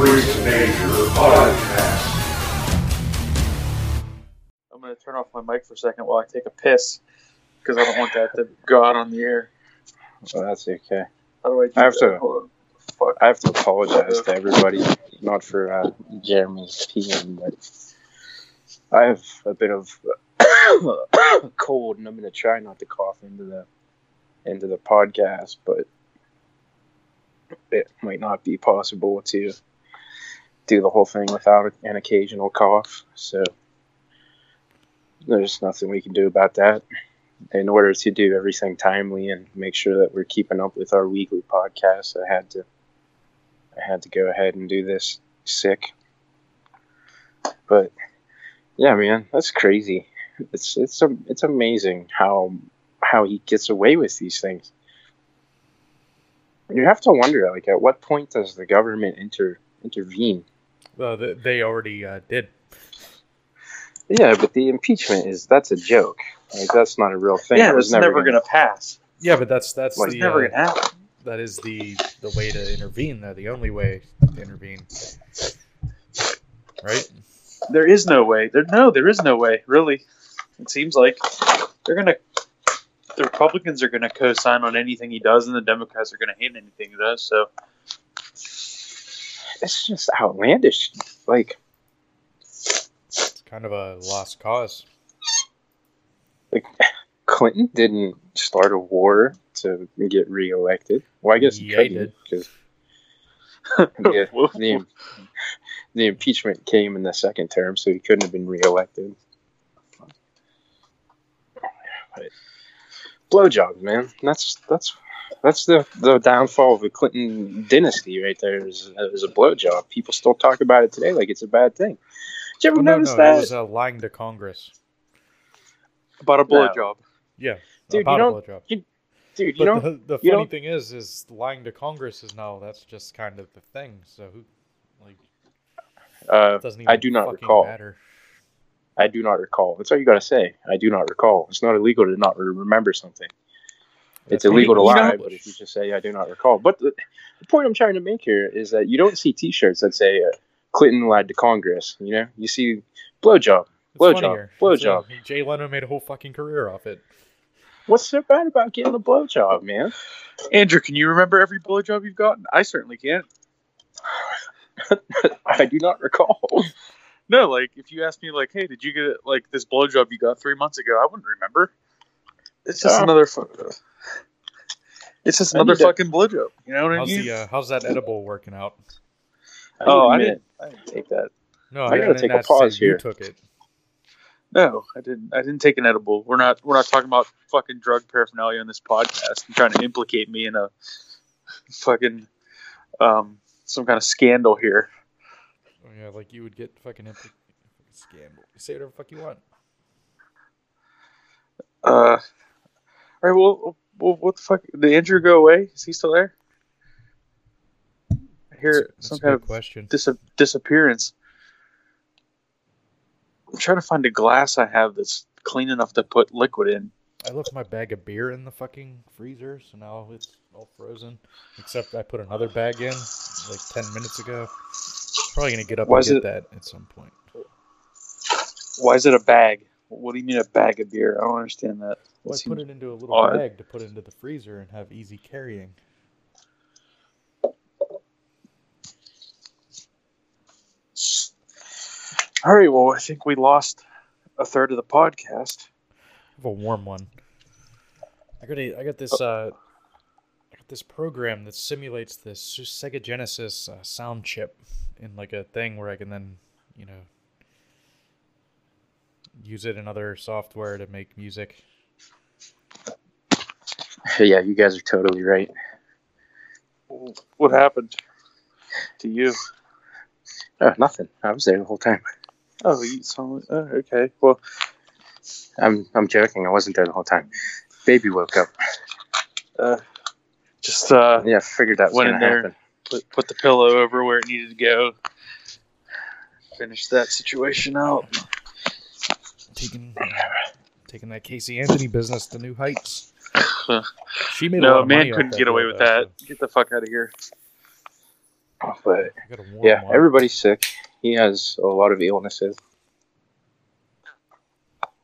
Freaks Major Podcast. I'm gonna turn off my mic for a second while I take a piss because I don't want that to go out on the air. Well, that's okay. How do I? Do I have that? to- Hold. Fuck. I have to apologize to everybody, not for uh, Jeremy peeing, but I have a bit of cold, and I'm going to try not to cough into the into the podcast, but it might not be possible to do the whole thing without an occasional cough. So there's nothing we can do about that. In order to do everything timely and make sure that we're keeping up with our weekly podcast, I had to I had to go ahead and do this sick. But yeah, man, that's crazy. It's it's a, it's amazing how how he gets away with these things. You have to wonder, like, at what point does the government inter intervene? Well, they already uh, did. Yeah, but the impeachment is that's a joke. Like, that's not a real thing. Yeah, It was it's never, gonna, pass. Yeah, but that's that's Like, It's the never uh, gonna happen. that is the the way to intervene. Though the only way to intervene, right? There is no way. There no, there is no way. Really, it seems like they're gonna. The Republicans are gonna co-sign on anything he does, and the Democrats are gonna hate anything he does. So It's just outlandish. Like, It's kind of a lost cause. like Clinton didn't start a war to get reelected. Well, I guess he Yeah, he couldn't because yeah, the, the impeachment came in the second term, so he couldn't have been reelected. But blowjobs, man. That's that's that's the the downfall of the Clinton dynasty right there. Is, is a blowjob. People still talk about it today like it's a bad thing. Did you ever Oh, no, notice no, that? it was uh, lying to Congress. about a No. blowjob. Yeah, Dude, about you a don't- blowjob. Dude, you But know, the, the you funny don't- thing is, is lying to Congress is now that's just kind of the thing. So who, like, uh, doesn't even I do not recall. matter. I do not recall. That's all you got to say. I do not recall. It's not illegal to not remember something. It's illegal to lie, but if you just say I do not recall. But the, the point I'm trying to make here is that you don't see T-shirts that say uh, Clinton lied to Congress. You know, you see blowjob. It's Blowjob, funnier. blowjob. It's, uh, Jay Leno made a whole fucking career off it. What's so bad about getting a blowjob, man? Andrew, can you remember every blowjob you've gotten? I certainly can't. I do not recall. No, like if you asked me, like, hey, did you get like this blowjob you got three months ago? I wouldn't remember. It's just Yeah. another. Fu- it's just another need to- fucking blowjob. You know what I How's mean? the uh, how's that edible working out? oh, I didn't. I didn't take that. No, I gotta didn't take a ask to say pause You here. took it. No, I didn't. I didn't take an edible. We're not. We're not talking about fucking drug paraphernalia on this podcast. You're trying to implicate me in a fucking um some kind of scandal here. Oh, yeah, like you would get fucking impl- fucking scandal. Say whatever the fuck you want. Uh, all right. Well, well, what the fuck? Did Andrew go away? Is he still there? I hear That's- some kind of question. dis- disappearance. I'm trying to find a glass I have that's clean enough to put liquid in. I left my bag of beer in the fucking freezer, so now it's all frozen. Except I put another bag in like ten minutes ago. Probably gonna get up Why and get it- that at some point. Why is it a bag? What do you mean a bag of beer? I don't understand that. Well, It I put it into a little odd. bag to put into the freezer and have easy carrying. All right. Well, I think we lost a third of the podcast. I have a warm one. I got a, I got this uh, I got this program that simulates this Sega Genesis uh, sound chip in like a thing where I can then, you know, use it in other software to make music. yeah, you guys are totally right. What happened to you? Oh, nothing. I was there the whole time. Oh, you saw. Oh, okay. Well, I'm I'm joking. I wasn't there the whole time. Baby woke up. uh, just uh, Yeah, figured that was Went in there. happen. put put the pillow over where it needed to go. Finish that situation out. Taking taking that Casey Anthony business to new heights. She made a lot No, of man off couldn't get away deal, with though, that. Get the fuck out of here. But I got a warm yeah, one. everybody's sick. He has a lot of illnesses.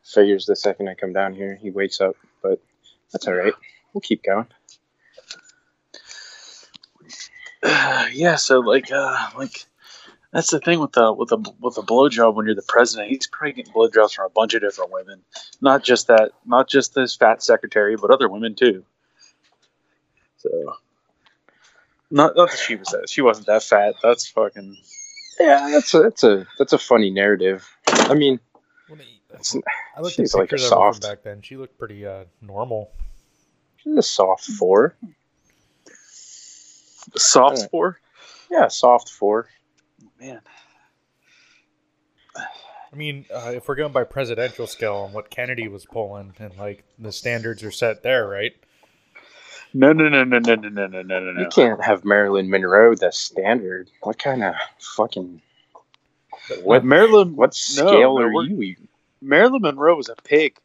Figures the second I come down here, he wakes up, but that's all right. We'll keep going. yeah, so like, uh, like that's the thing with the with the with the blowjob when you're the president. He's probably getting blowjobs from a bunch of different women, not just that, not just this fat secretary, but other women too. So, not not that she was that she wasn't that fat. That's fucking Yeah, that's a that's a that's a funny narrative. I mean, Well, the- it's, I looked she's at like a pictures of her from soft, back then. She looked pretty uh, normal. she's a soft four. soft four. Yeah, soft four. Man. I mean, uh, if we're going by presidential scale and what Kennedy was pulling, and like the standards are set there, right? No, no, no, no, no, no, no, no, no, no, no. You can't have Marilyn Monroe the standard. What kind of fucking what Marilyn? what scale no, are we're- you eating? Marilyn Monroe was a pig.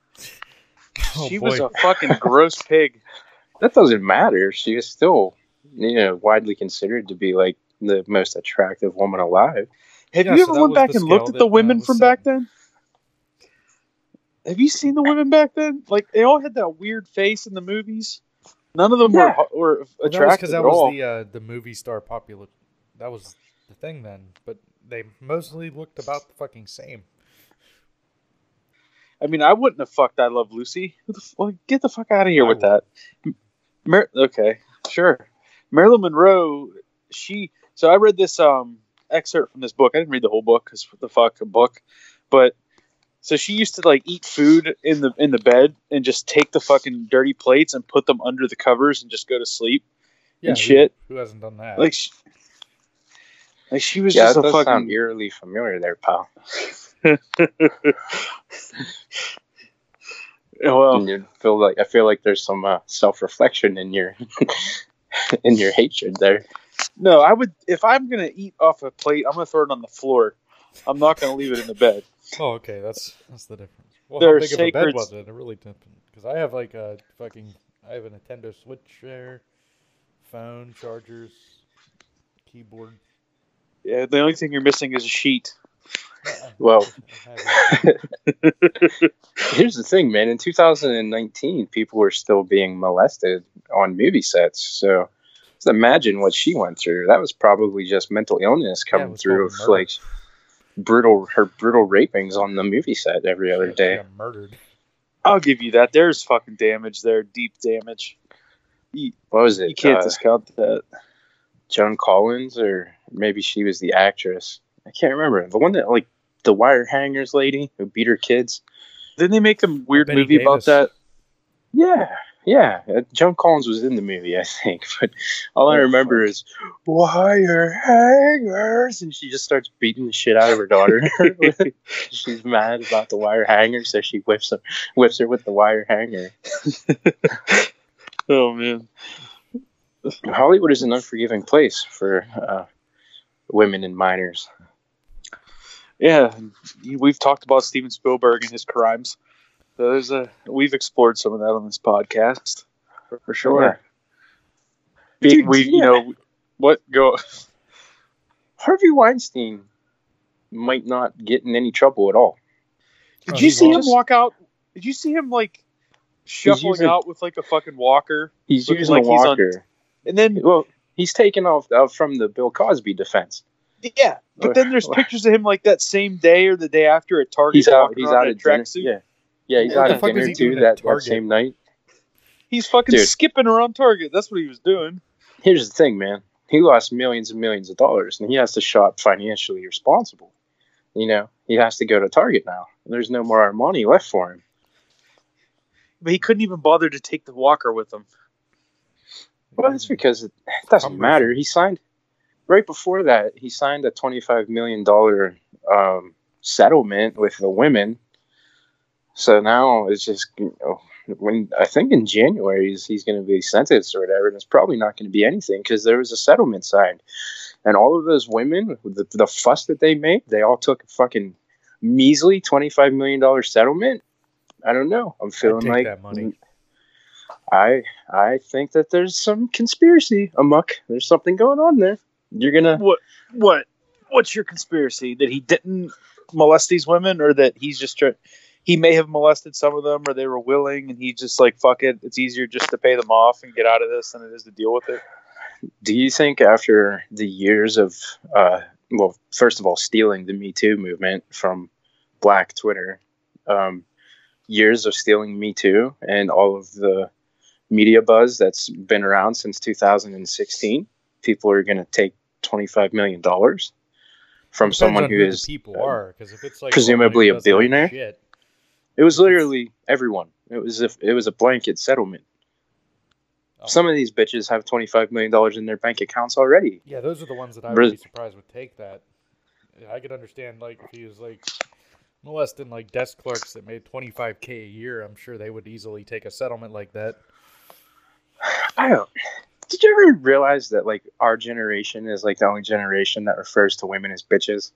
Oh, she boy. was a fucking gross pig. That doesn't matter. She is still, you know, widely considered to be like the most attractive woman alive. Have Yeah, you ever that went back and looked at the women from set. back then? Have you seen the women back then? Like they all had that weird face in the movies. None of them Yeah. were were Well, that was attractive because that at was all. the uh, the movie star popular. That was the thing then, but they mostly looked about the fucking same. I mean, I wouldn't have fucked I Love Lucy. Who the fuck? Get the fuck out of here I with that. Mar- okay, sure. Marilyn Monroe. She. So I read this um excerpt from this book. I didn't read the whole book because what the fuck a book, but so she used to like eat food in the in the bed and just take the fucking dirty plates and put them under the covers and just go to sleep and who- shit. Who, hasn't done that? Like, she, like she was Yeah, just that a does fucking. sound eerily familiar there, pal. well, And you feel like I feel like there's some uh, self reflection in your in your hatred there. No, I would if I'm gonna eat off a plate, I'm gonna throw it on the floor. I'm not gonna leave it in the bed. oh, okay, that's that's the difference. Well, There how are big of a bed sacred- was it? It really depends. Because I have like a fucking, I have a Nintendo Switch there, phone, chargers, keyboard. Yeah, the only thing you're missing is a sheet. Uh-uh. Well, I have it. here's the thing, man. In 2019, people were still being molested on movie sets. So just imagine what she went through. That was probably just mental illness coming was through, of murder. like brutal her brutal rapings on the movie set every other She day. murdered. I'll give you that. There's fucking damage there, deep damage. You, What was it? you can't uh, discount that. Joan Collins, or maybe she was the actress. I can't remember. The one that like the wire hangers lady who beat her kids. Didn't they make a weird Betty movie about that? Yeah, yeah. Uh, Joan Collins was in the movie, I think. But all I Oh, remember is wire hangers, and she just starts beating the shit out of her daughter. She's mad about the wire hanger, so she whips her, whips her with the wire hanger. Oh man. Hollywood is an unforgiving place for uh, women and minors. Yeah, we've talked about Steven Spielberg and his crimes. So there's a we've explored some of that on this podcast for, sure. Yeah. We, Dude, we you know what go Harvey Weinstein might not get in any trouble at all. Did Oh, you see him walk out? Did you see him like shuffling using- out with like a fucking walker? He's using like a he's on- walker. And then Well, he's taken off from the Bill Cosby defense. yeah, but then there's pictures of him like that same day or the day after at Target. He's out. He's out a tracksuit. Yeah, yeah. He's What out the at fuck is dinner he too doing that, that same night. He's fucking Dude. skipping around Target. That's what he was doing. Here's the thing, man. He lost millions and millions of dollars, and he has to shop financially responsible. You know, he has to go to Target now. There's no more Armani left for him. But he couldn't even bother to take the walker with him. Well, that's because it doesn't matter. He signed right before that. He signed a twenty-five million dollar um, settlement with the women. So now it's just you know, when I think in January he's, he's going to be sentenced or whatever, and it's probably not going to be anything because there was a settlement signed, and all of those women, the, the fuss that they made, they all took a fucking measly twenty-five million dollar settlement. I don't know. I'm feeling take like that money. I I think that there's some conspiracy amuck. There's something going on there. You're gonna What? What? What's your conspiracy that he didn't molest these women, or that he's just try- he may have molested some of them, or they were willing, and he just like fuck it. It's easier just to pay them off and get out of this than it is to deal with it. do you think after the years of uh, well first of all stealing the me too movement from black twitter um, years of stealing me too and all of the media buzz that's been around since 2016 people are going to take 25 million dollars from Depends someone on who the is people uh, are because if it's like presumably a who doesn't billionaire? It was literally everyone it was a, it was a blanket settlement Oh. some of these bitches have 25 million dollars in their bank accounts already yeah, those are the ones that I would be surprised would take that. I could understand like if he was like molesting like desk clerks that made twenty five k a year. I'm sure they would easily take a settlement like that. I don't. Did you ever realize that like our generation is like the only generation that refers to women as bitches?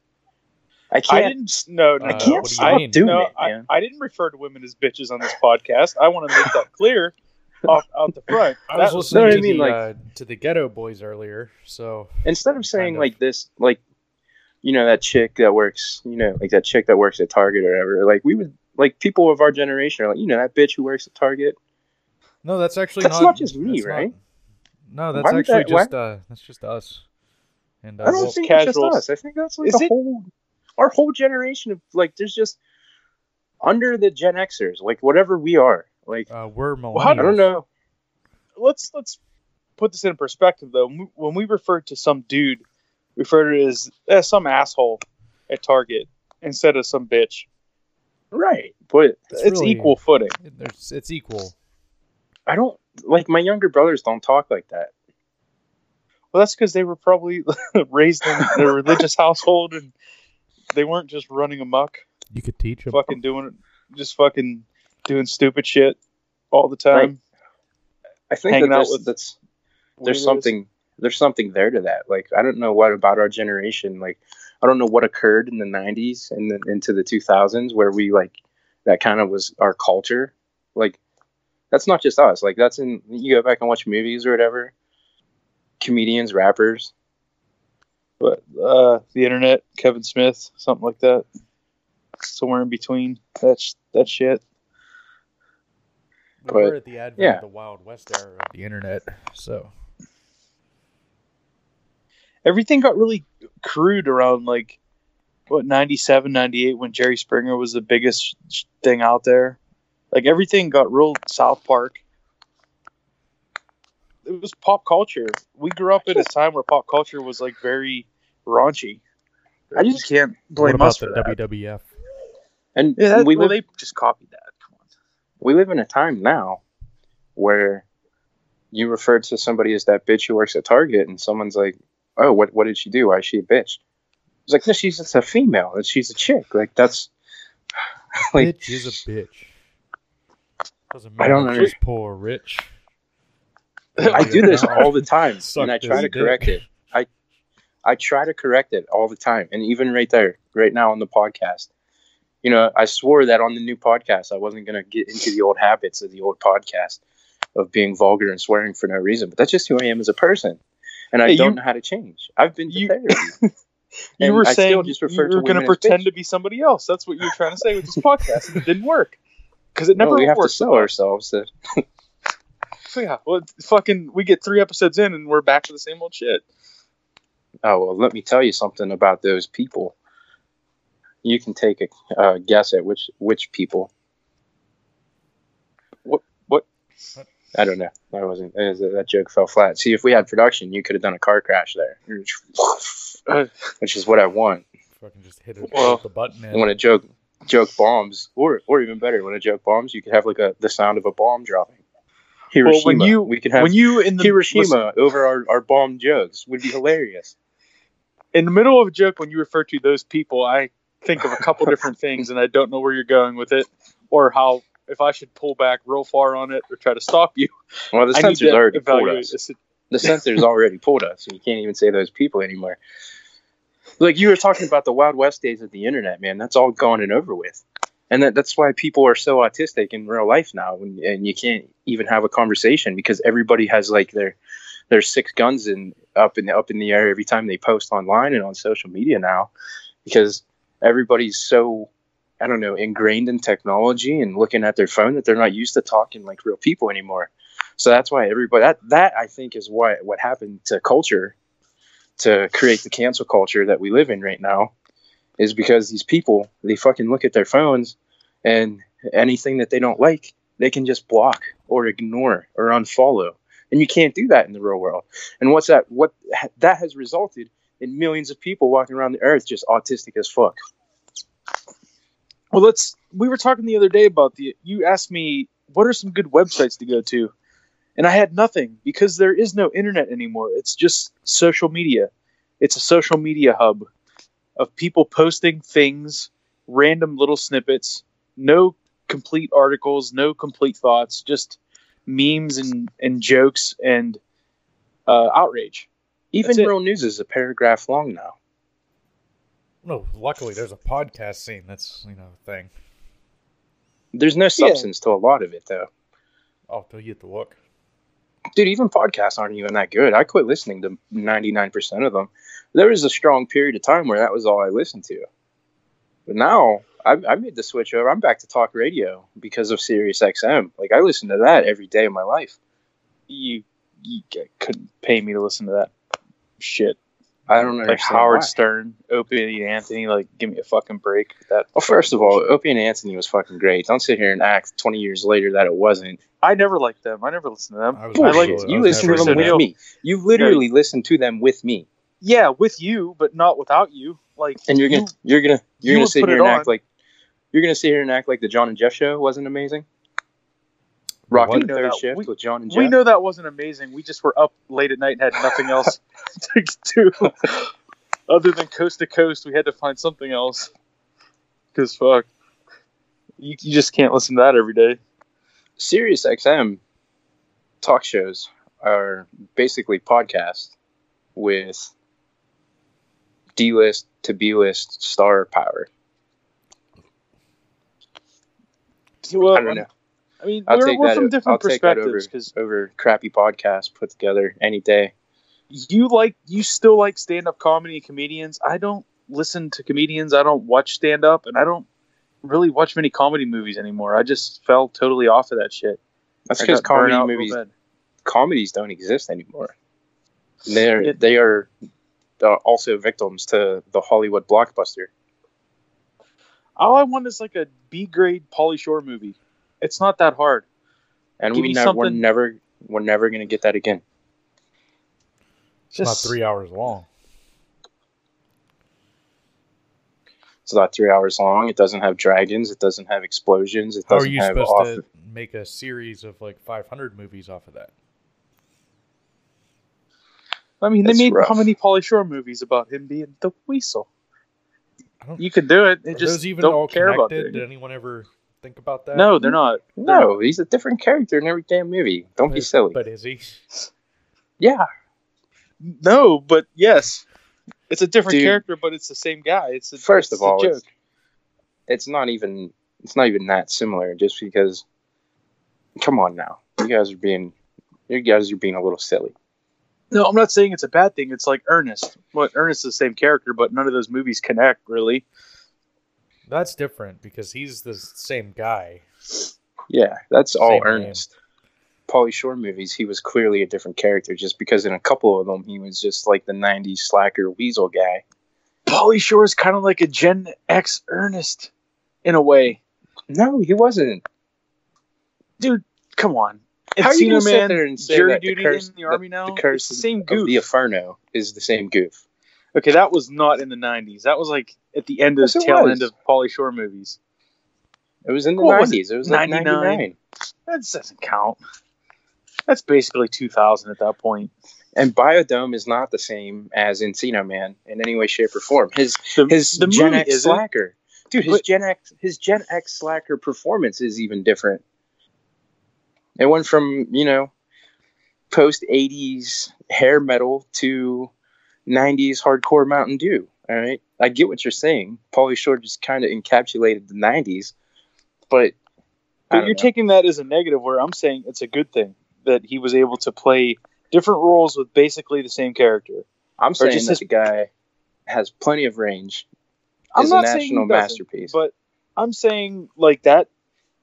I I can't. I didn't. No, no, Uh, I can't what do stop doing no, it, I, man. I didn't refer to women as bitches on this podcast. I want to make that clear off, out the front. I That was No, listening I to, mean, the, like- uh, to the Geto Boys earlier, so Instead of saying Kind of. like this, like you know that chick that works, you know, like that chick that works at Target or whatever. Like we would like people of our generation are like, you know, that bitch who works at Target. no, that's actually That's not, not just me, that's not- right? no, that's Why actually that- just uh, that's just us. And uh, I don't well, think it's just casuals. us. I think that's like Is the it- whole our whole generation of like there's just under the Gen Xers, like whatever we are. Like uh, we're millennials. Well, I don't know. let's let's put this in perspective though. When we refer to some dude, refer to it as eh, some asshole at Target instead of some bitch. Right. But It's It's, really- equal footing. It- There's, it's equal. I don't like my younger brothers don't talk like that. Well, that's because they were probably raised in a religious household and they weren't just running amok, You could teach them. fucking doing it, just fucking doing stupid shit all the time. I think that there's, with that's there's something there's something there to that. Like I don't know what about our generation. Like I don't know what occurred in the '90s and then into the 2000s where we like that kind of was our culture. Like that's not just us. Like that's in you go back and watch movies or whatever. Comedians, rappers. But uh, the internet, Kevin Smith, something like that. Somewhere in between. That's that shit. But, We're at the advent yeah. of the Wild West era of the internet, so everything got really crude around like what 97 98 when jerry springer was the biggest thing out there like everything got real south park it was pop culture we grew up in a time where pop culture was like very raunchy i just can't blame what about us the for that WWF? And yeah that, we well, live they just copied that we live in a time now where you refer to somebody as that bitch who works at Target, and someone's like, "Oh, what what did she do? Why is she a bitch?" It's like, no, she's just a female. She's a chick. Like that's like bitch is a bitch. Doesn't I matter don't if under- she's poor rich. I do this all the time, and I try to correct it. I I try to correct it all the time, and even right there, right now on the podcast. You know, I swore that on the new podcast I wasn't going to get into the old habits of the old podcast of being vulgar and swearing for no reason, but that's just who I am as a person, and I Hey, don't you- know how to change. I've been to you- therapy. you were I saying just you were going to pretend bitch. to be somebody else that's what you were trying to say with this podcast and it didn't work because it No, never we have to sell ourselves. To, yeah, well, fucking, we get three episodes in and we're back to the same old shit. oh well, let me tell you something about those people. You can take a uh, guess at which which people. What- what? I don't know. I wasn't. That joke fell flat. See, if we had production, you could have done a car crash there, which is what I want. Fucking just hit it Well, with the button. And when a joke joke bombs, or or even better, when a joke bombs, you could have like a the sound of a bomb dropping. Well, when you we could have when you in the Hiroshima listen, over our, our bomb jokes would be hilarious. in the middle of a joke when you refer to those people, I think of a couple different things and I don't know where you're going with it or how if I should pull back real far on it or try to stop you. Well, the censor's already pulled us. this. The censor's already pulled us. So you can't even say those people anymore. Like you were talking about the Wild West days of the internet, man. That's all gone and over with. And that, that's why people are so autistic in real life now, and, and you can't even have a conversation because everybody has like their there's six guns in up in up in the air every time they post online and on social media now, because everybody's so I don't know ingrained in technology and looking at their phone that they're not used to talking like real people anymore. So that's why everybody that that I think is what what happened to culture to create the cancel culture that we live in right now is because these people they fucking look at their phones and anything that they don't like they can just block or ignore or unfollow and you can't do that in the real world and what's that what that has resulted in millions of people walking around the earth just autistic as fuck Well, let's. We were talking the other day about the. You asked me what are some good websites to go to, and I had nothing because there is no internet anymore. It's just social media. It's a social media hub of people posting things, random little snippets, no complete articles, no complete thoughts, just memes and and jokes and uh, outrage. even That's it. real news is a paragraph long now No, luckily there's a podcast scene. That's you know a thing. there's no substance to a lot of it though Oh, till you get to look. Dude, even podcasts aren't even that good. I quit listening to 99% of them. There was a strong period of time where that was all I listened to. But now I, I made the switch over. I'm back to talk radio because of Sirius XM. Like I listen to that every day of my life. You you couldn't pay me to listen to that shit. I don't Like understand Howard why. Stern, Opie and Anthony. Like, give me a fucking break. That Well, first of all, Opie and Anthony was fucking great. Don't sit here and act 20 years later that it wasn't. I never liked them. I never listened to them. I was I like- never- I you was listen never to them with me. You literally listened to them with me. Yeah, with you, but not without you. Like, And you're gonna you're gonna you you're gonna sit here and on. act like you're gonna sit here and act like the John and Jeff show wasn't amazing. Rocking third that- shift we- with John and Jeff. we know that wasn't amazing. We just were up late at night and had nothing else to do other than coast to coast. We had to find something else. Because fuck, you, you just can't listen to that every day. Sirius XM talk shows are basically podcasts with D list to B list star power. Well, I don't know. I mean, I'll we're, we're from I'll different that perspectives because over crappy podcasts put together any day. you like you still like stand up comedy comedians. I don't listen to comedians. I don't watch stand up, and I don't really watch many comedy movies anymore. I just fell totally off of that shit. That's because comedy movies, comedies don't exist anymore. They're It- they are also victims to the Hollywood blockbuster. All I want is like a B grade Pauly Shore movie. It's not that hard. And Give we me never, we're never we're never gonna get that again. It's not three hours long. It's about three hours long. It doesn't have dragons. It doesn't have explosions. It How are doesn't you have supposed off. to make a series of like 500 movies off of that? I mean, they made rough. how many Pauly Shore movies about him being the weasel? I don't. You could do it. They Are just those even don't all care about connected? it. Did anyone ever think about that? No, they're not. No, he's a different character in every damn movie. Don't be silly. But is he? yeah, No, but yes, it's a different Dude. character, but it's the same guy. It's a, First it's of all, a it's- joke. it's not even it's not even that similar. Just because, come on now, you guys are being you guys are being a little silly. No, I'm not saying it's a bad thing. It's like Ernest. What Ernest is the same character, but none of those movies connect really. That's different because he's the same guy. Yeah, that's all Same name. Ernest. Pauly Shore movies, he was clearly a different character. Just because in a couple of them, he was just like the '90s slacker weasel guy. Pauly Shore is kind of like a Gen X Ernest, in a way. No, he wasn't. Dude, come on. How are you gonna sit Man, there and say jury that the curse- in the army now. The curse the same of goof. the Inferno is the same goof. okay, that was not in the '90s. That was like at the end of Yes, the tail was. end of Pauly Shore movies. It was in the was '90s. It? was 99? '99. That doesn't count. That's basically 2000 at that point. And Biodome is not the same as Encino Man in any way, shape, or form. His The, his the Gen X isn't. slacker, dude. His But- Gen X his Gen X slacker performance is even different. It went from you know post '80s hair metal to '90s hardcore Mountain Dew. All right, I get what you're saying. Pauly Shore just kind of encapsulated the '90s, but But you're know. taking that as a negative, where I'm saying it's a good thing that he was able to play different roles with basically the same character. I'm saying just that his- the guy has plenty of range. I'm not saying he national masterpiece. But I'm saying like that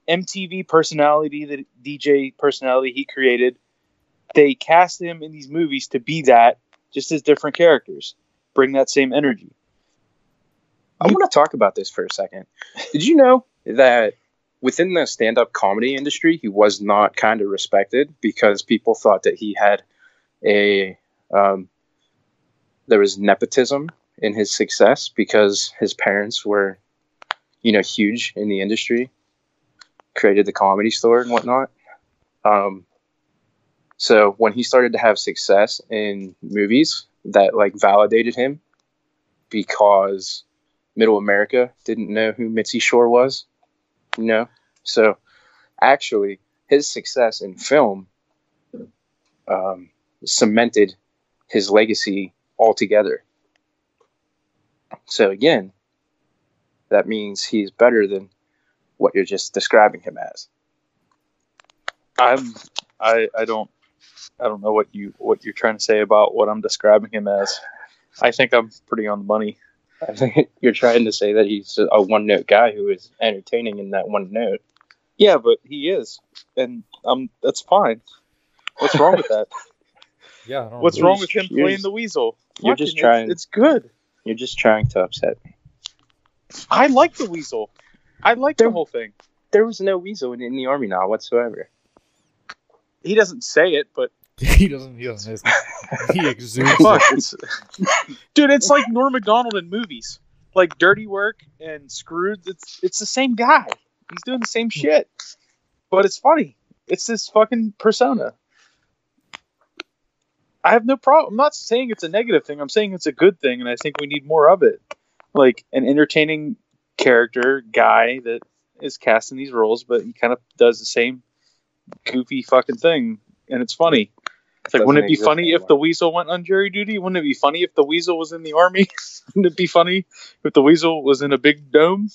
MTV personality, the DJ personality he created, they cast him in these movies to be that, just as different characters. Bring that same energy. I want to talk about this for a second. Did you know that within the stand-up comedy industry, he was not kind of respected because people thought that he had a um, there was nepotism in his success because his parents were, you know, huge in the industry, created the comedy store and whatnot. Um, so when he started to have success in movies, that like validated him because middle America didn't know who Mitzi Shore was, you know. So actually, his success in film um, cemented his legacy altogether. So again, that means he's better than what you're just describing him as. I'm I I don't I don't know what you what you're trying to say about what I'm describing him as. I think I'm pretty on the money. I think you're trying to say that he's a one note guy who is entertaining in that one note. Yeah, but he is, and um, that's fine. What's wrong with that? Yeah. I don't What's wrong with him playing just- the weasel? you're just trying- It's, it's good. You're just trying to upset me. I like the weasel. I like the whole thing. There was no weasel in, in the army now whatsoever. He doesn't say it, but he doesn't. He doesn't. He exudes. fuck, it. it's, dude, it's like Norm Macdonald in movies, like Dirty Work and Screwed. It's it's the same guy. He's doing the same shit, but it's funny. It's this fucking persona. I have no problem. I'm not saying it's a negative thing. I'm saying it's a good thing, and I think we need more of it. Like an entertaining character guy that is casting these roles, but he kind of does the same goofy fucking thing, and it's funny. It's like, wouldn't it be funny if the weasel went on jury duty? Wouldn't it be funny if the weasel was in the army? wouldn't it be funny if the weasel was in a big dome?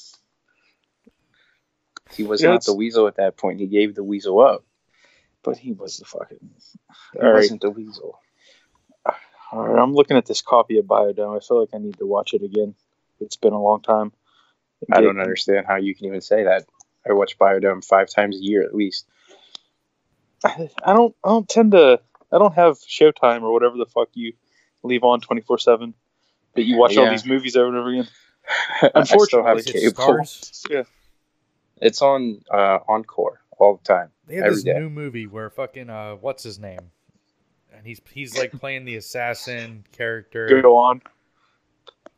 He was Yeah, not it's- the weasel at that point. He gave the weasel up. But he was the fucking. He All right. wasn't the weasel. All right, I'm looking at this copy of Biodome. I feel like I need to watch it again. It's been a long time. I don't understand how you can even say that. I watch Biodome five times a year at least. I I don't. I don't tend to. I don't have Showtime or whatever the fuck you leave on 24 seven. That you watch all these movies over and over again. I still have Unfortunately, cable. Starz? It's on uh, Encore all the time. They have this day. new movie where fucking uh, what's his name? And he's he's like playing the assassin character. Go on.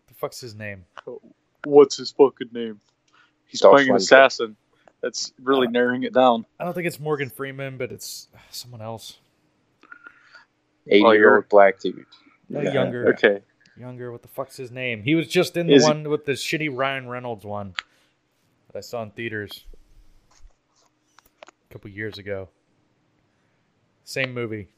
The fuck's his name? What's his fucking name? He's Dolph playing an assassin. That's really Uh, narrowing it down. I don't think it's Morgan Freeman, but it's uh, someone else. 80 Oh, year you're- old black dude. No, Yeah, younger. Okay. Younger. What the fuck's his name? He was just in the Is he- one with the shitty Ryan Reynolds one that I saw in theaters a couple years ago. Same movie.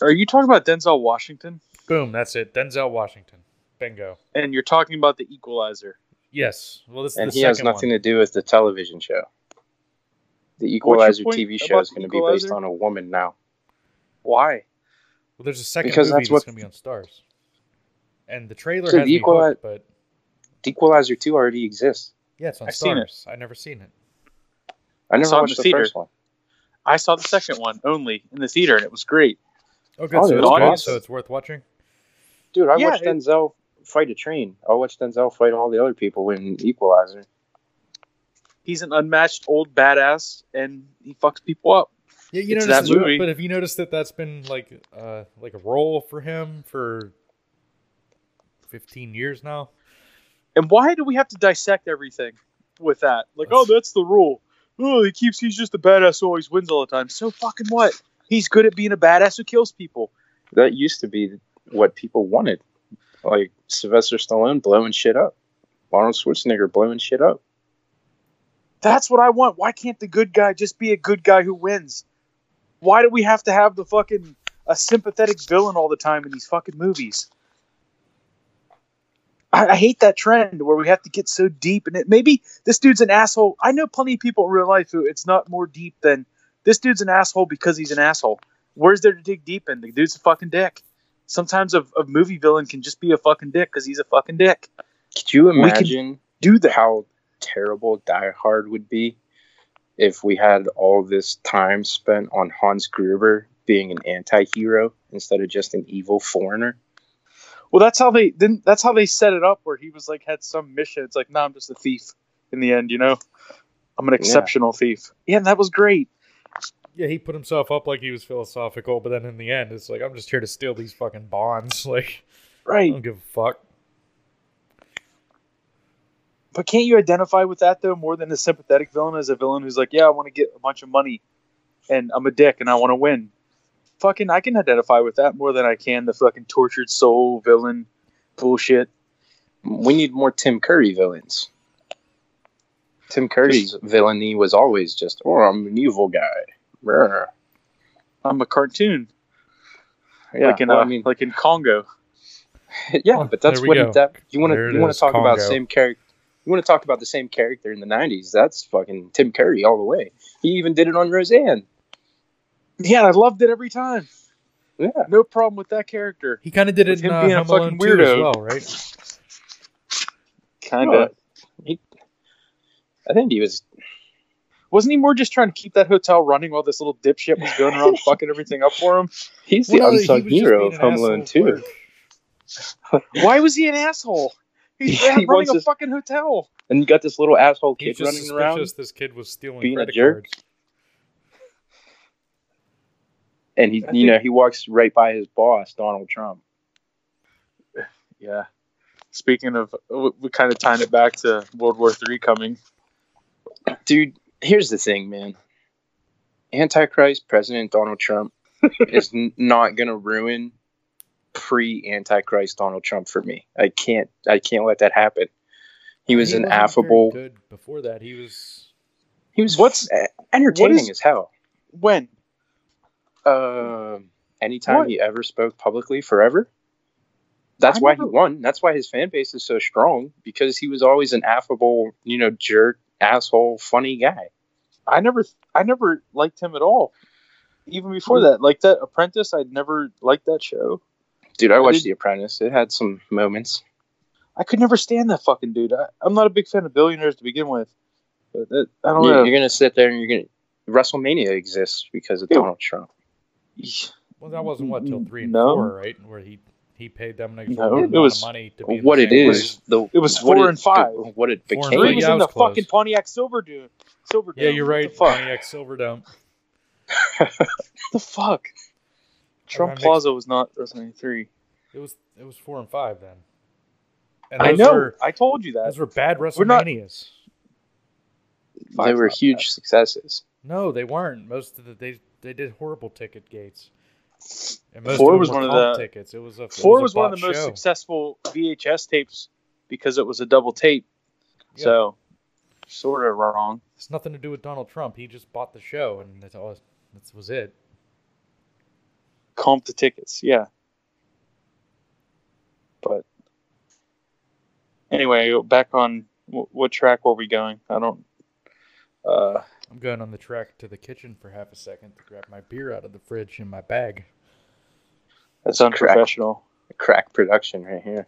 Are you talking about Denzel Washington? Boom. That's it. Denzel Washington. Bingo. And you're talking about the Equalizer. Yes. Well, this is And the he has nothing one. to do with the television show. The Equalizer TV show is going to be based on a woman now. Why? Well, there's a second Because movie that's that's, going to be on Starz. And the trailer So has the me Equali- hooked, but The Equalizer 2 already exists. yeah, it's on I've seen it. Starz. I've never seen it. I never saw it in watched the the, theater. first one. I saw the second one only in the theater, and it was great. Oh, good. Oh, so, it it's awesome. so it's worth watching. Dude, I Yeah, watched it- Denzel fight a train. I watched Denzel fight all the other people in Equalizer. He's an unmatched old badass, and he fucks people up. Yeah, you It's noticed that that, movie. but have you noticed that that's been like uh like a role for him for fifteen years now? And why do we have to dissect everything with that? Like, oh, that's the rule. Oh, he keeps. He's just a badass who always wins all the time. So fucking what? He's good at being a badass who kills people. That used to be what people wanted. Like Sylvester Stallone blowing shit up. Arnold Schwarzenegger blowing shit up. That's what I want. Why can't the good guy just be a good guy who wins? Why do we have to have the fucking a sympathetic villain all the time in these fucking movies? I, I hate that trend where we have to get so deep and it maybe this dude's an asshole. I know plenty of people in real life who it's not more deep than this dude's an asshole because he's an asshole. Where's there to dig deep in? The dude's a fucking dick. Sometimes a, a movie villain can just be a fucking dick because he's a fucking dick. Could you imagine Do that. how terrible Die Hard would be if we had all this time spent on Hans Gruber being an anti-hero instead of just an evil foreigner? Well, that's how they then. That's how they set it up. Where he was like had some mission. It's like, no, I'm just a thief. In the end, you know, I'm an exceptional thief. Yeah, and that was great. Yeah, he put himself up like he was philosophical, but then in the end, it's like I'm just here to steal these fucking bonds. Like right? I Right. don't give a fuck. But can't you identify with that though more than a sympathetic villain as a villain who's like, yeah, I want to get a bunch of money, and I'm a dick and I want to win. Fucking, I can identify with that more than I can the fucking tortured soul villain bullshit. We need more Tim Curry villains. Tim Curry's villainy was always just, oh, I'm an evil guy. Brr. I'm a cartoon, Yeah, like in well, uh, I mean, like in Congo. yeah, Oh, but that's there what go. that you want to you want to talk about same character. You want to talk about the same character in the '90s? That's fucking Tim Curry all the way. He even did it on Roseanne. Yeah, I loved it every time. Yeah, No problem with that character. He kind of did it With in him uh, being a Home Alone fucking 2 as weirdo. well, right? Kind Well, of. I think he was. Wasn't he more just trying to keep that hotel running while this little dipshit was going around fucking everything up for him? He's the Well, no, he unsung was hero of an Home Alone asshole 2. Why was he an asshole? He's He running wants a his- fucking hotel. And you got this little asshole He's kid just running around, suspicious this kid was stealing being a credit jerk. cards. and he, I you know, he walks right by his boss, Donald Trump. Yeah. Speaking of, we, we kind of tying it back to World War Three coming. Dude, here's the thing, man. Antichrist President Donald Trump is n- not gonna ruin pre-Antichrist Donald Trump for me. I can't. I can't let that happen. He was an affable. Good before that, he was. He was What's- uh, entertaining what is- as hell. When? Um, anytime What? he ever spoke publicly, forever. That's I why never- he won. That's why his fan base is so strong because he was always an affable, you know, jerk, asshole, funny guy. I never, I never liked him at all. Even before that, like that Apprentice, I'd never liked that show. Dude, I I watched did- The Apprentice. It had some moments. I could never stand that fucking dude. I, I'm not a big fan of billionaires to begin with. But that, I don't You're, know. you're gonna sit there and you're gonna. WrestleMania exists because of Yeah. Donald Trump. Well, that wasn't what till three and No. four, right? Where he he paid them an No, exorbitant it was- of money to be in What the it same is, place. the It was four it- and five. What it became. Three three. was Yeah, in I the close. fucking Pontiac Silverdome. Silver Yeah, you're right. The fuck? Pontiac Silverdome. The fuck? Trump mixed- Plaza was not WrestleMania three. It was it was four and five then. And I know. Were, I told you that. those were bad We're not- WrestleManias. They were not huge successes. No, they weren't. Most of the they they did horrible ticket gates. And most Four of was one of the- tickets. It was a Four a was one of botched the most show. successful VHS tapes because it was a double tape. Yeah. So, sort of wrong. It's nothing to do with Donald Trump. He just bought the show, and that's all. That was it. Comp the tickets, yeah. But anyway, back on wh- what track were we going? I don't. Uh, I'm going on the track to the kitchen for half a second to grab my beer out of the fridge in my bag. that's unprofessional. Crack production right here.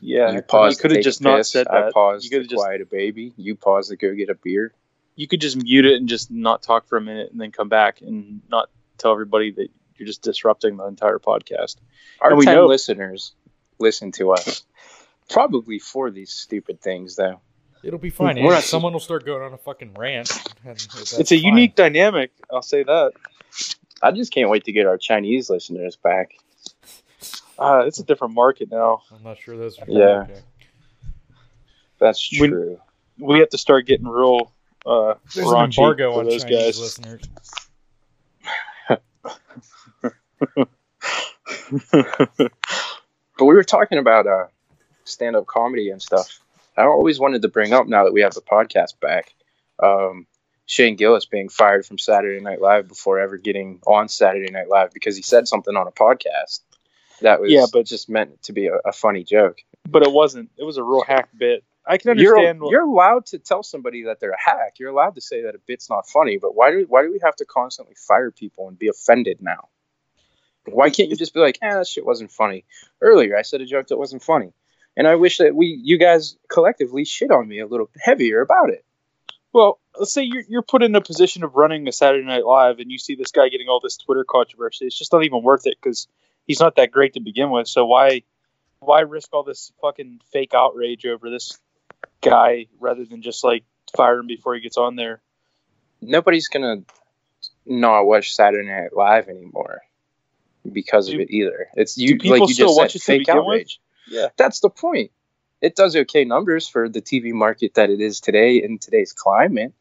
Yeah, you paused. could have just take a not piss, said I that. paused You to could have just quiet a baby. You paused to go get a beer. you could just mute it and just not talk for a minute and then come back and not tell everybody that you're just disrupting the entire podcast. Our And we ten know- listeners listen to us. Probably for these stupid things, though. It'll be fine. We're not- Someone will start going on a fucking rant. it's a fine. unique dynamic. I'll say that. I just can't wait to get our Chinese listeners back. Uh, it's a different market now. I'm not sure those. Are Yeah. okay. That's We- true. We have to start getting real uh, There's an raunchy embargo on those Chinese guys. listeners. But we were talking about uh, stand-up comedy and stuff. I always wanted to bring up now that we have the podcast back. Um, Shane Gillis being fired from Saturday Night Live before ever getting on Saturday Night Live because he said something on a podcast that was Yeah, but- just meant to be a, a funny joke. but it wasn't. It was a real hack bit. I can You're understand. what- you're allowed to tell somebody that they're a hack. You're allowed to say that a bit's not funny. But why do why do we have to constantly fire people and be offended now? Why can't you just be like, eh, that shit wasn't funny? Earlier, I said a joke that wasn't funny, and I wish that we, you guys, collectively shit on me a little heavier about it. Well, let's say you're you're put in a position of running a Saturday Night Live, and you see this guy getting all this Twitter controversy. It's just not even worth it because he's not that great to begin with. So why why risk all this fucking fake outrage over this guy rather than just like fire him before he gets on there? Nobody's gonna not watch Saturday Night Live anymore because of it either. It's you people like you still just watch said, it to fake begin with? outrage. Yeah. That's the point. It does okay numbers for the TV market that it is today in today's climate.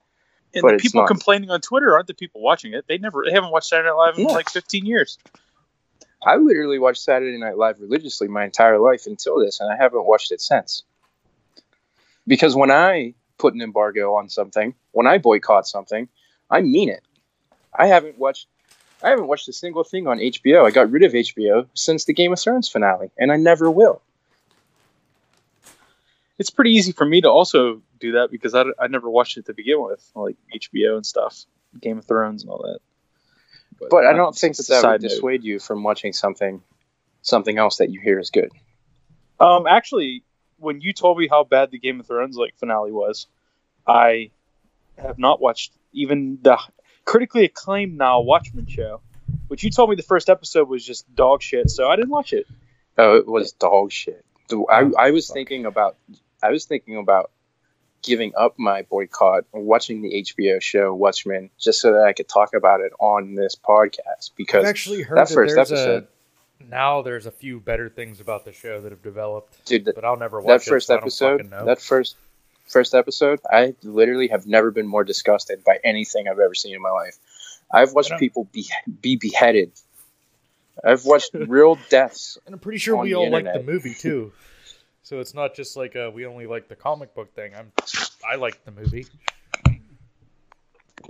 And But the people not. complaining on Twitter aren't the people watching it. They never they haven't watched Saturday Night Live in No. like 15 years. I literally watched Saturday Night Live religiously my entire life until this, and I haven't watched it since. Because when I put an embargo on something, when I boycott something, I mean it. I haven't watched I haven't watched a single thing on HBO. I got rid of HBO since the Game of Thrones finale, and I never will. It's pretty easy for me to also do that because I, I never watched it to begin with, like HBO and stuff, Game of Thrones and all that. But I uh, don't think that that would note. dissuade you from watching something something else that you hear is good. Um, actually, when you told me how bad the Game of Thrones like finale was, I have not watched even the critically acclaimed now Watchmen show. Which you told me the first episode was just dog shit, so I didn't watch it. Oh, it was dog shit. I, I was thinking about I was thinking about giving up my boycott and watching the HBO show Watchmen just so that I could talk about it on this podcast I've because actually heard that that, first there's episode- a now there's a few better things about the show that have developed, dude that, but I'll never watch that it, first so I don't episode know. that first first episode I literally have never been more disgusted by anything I've ever seen in my life. I've watched people be be beheaded. I've watched real deaths. and I'm pretty sure we all like the movie too. So it's not just like uh, we only like the comic book thing. I'm I like the movie.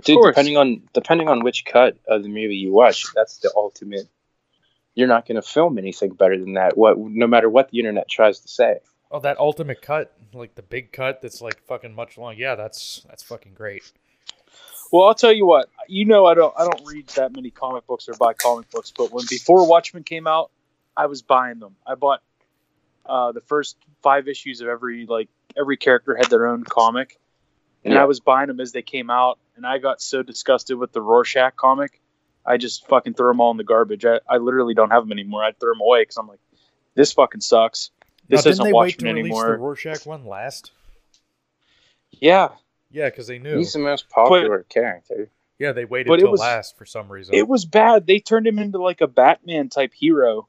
Dude, depending on depending on which cut of the movie you watch, that's the ultimate. You're not going to film anything better than that. What, no matter what the internet tries to say. Oh, that ultimate cut, like the big cut that's like fucking much long. Yeah, that's that's fucking great. Well, I'll tell you what. You know, I don't I don't read that many comic books or buy comic books, but when before Watchmen came out, I was buying them. I bought uh, the first five issues of every like every character had their own comic, and Yeah. I was buying them as they came out. And I got so disgusted with the Rorschach comic, I just fucking threw them all in the garbage. I, I literally don't have them anymore. I threw them away because I'm like, this fucking sucks. This uh, now, isn't didn't they wait to Watchmen release the anymore. Rorschach one last? Yeah, Yeah, because they knew. He's the most popular character. yeah, they waited But it till was- last for some reason. it was bad. They turned him into like a Batman type hero.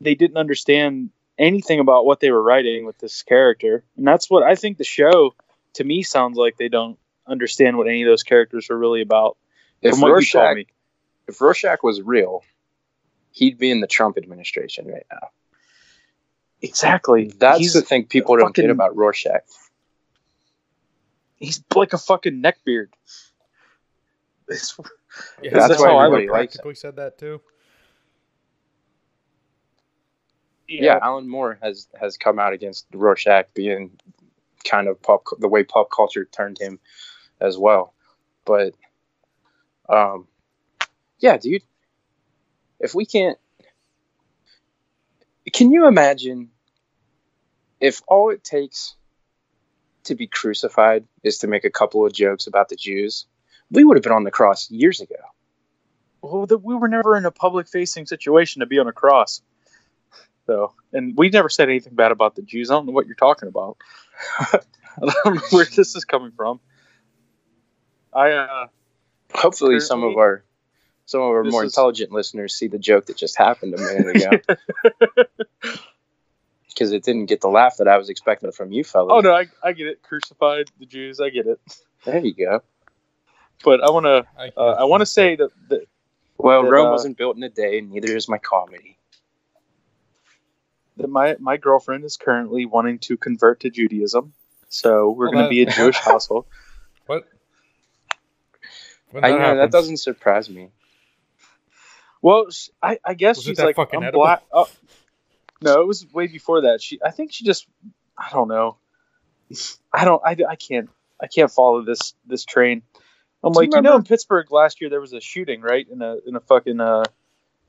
They didn't understand anything about what they were writing with this character, and that's what I think the show to me sounds like they don't understand what any of those characters are really about. If From what you Rorschach, me, if Rorschach was real, he'd be in the Trump administration right now. Exactly. That's he's the thing people don't fucking- get about Rorschach. he's like a fucking neckbeard. It's- yeah, that's that's why how I everybody likes practically said that too. Yeah. Alan Moore has has come out against Rorschach being kind of pop the way pop culture turned him as well. But um yeah, dude. If we can't Can you imagine if all it takes to be crucified is to make a couple of jokes about the Jews? We would have been on the cross years ago. Well, the, we were never in a public facing situation to be on a cross. So, and we never said anything bad about the Jews. I don't know what you're talking about. I don't know where this is coming from. I, uh, Hopefully some of our some of our this more is- intelligent listeners see the joke that just happened a minute ago. because it didn't get the laugh that I was expecting from you fellas. oh no, I, I get it. Crucified the Jews. I get it. There you go. But I want to, I, uh, I want to say that, that Well, That, Rome uh, wasn't built in a day, and neither is my comedy. that my my girlfriend is currently wanting to convert to Judaism. So we're Well, going to be a Jewish household. what? When I know that doesn't surprise me. Well, sh I, I guess Was she's that like fucking I'm edible? black. Oh, no, it was way before that. She, I think she just, I don't know. I don't. I, I can't. I can't follow this this train. I'm Do like, you know, in Pittsburgh last year there was a shooting, right? In a in a fucking uh,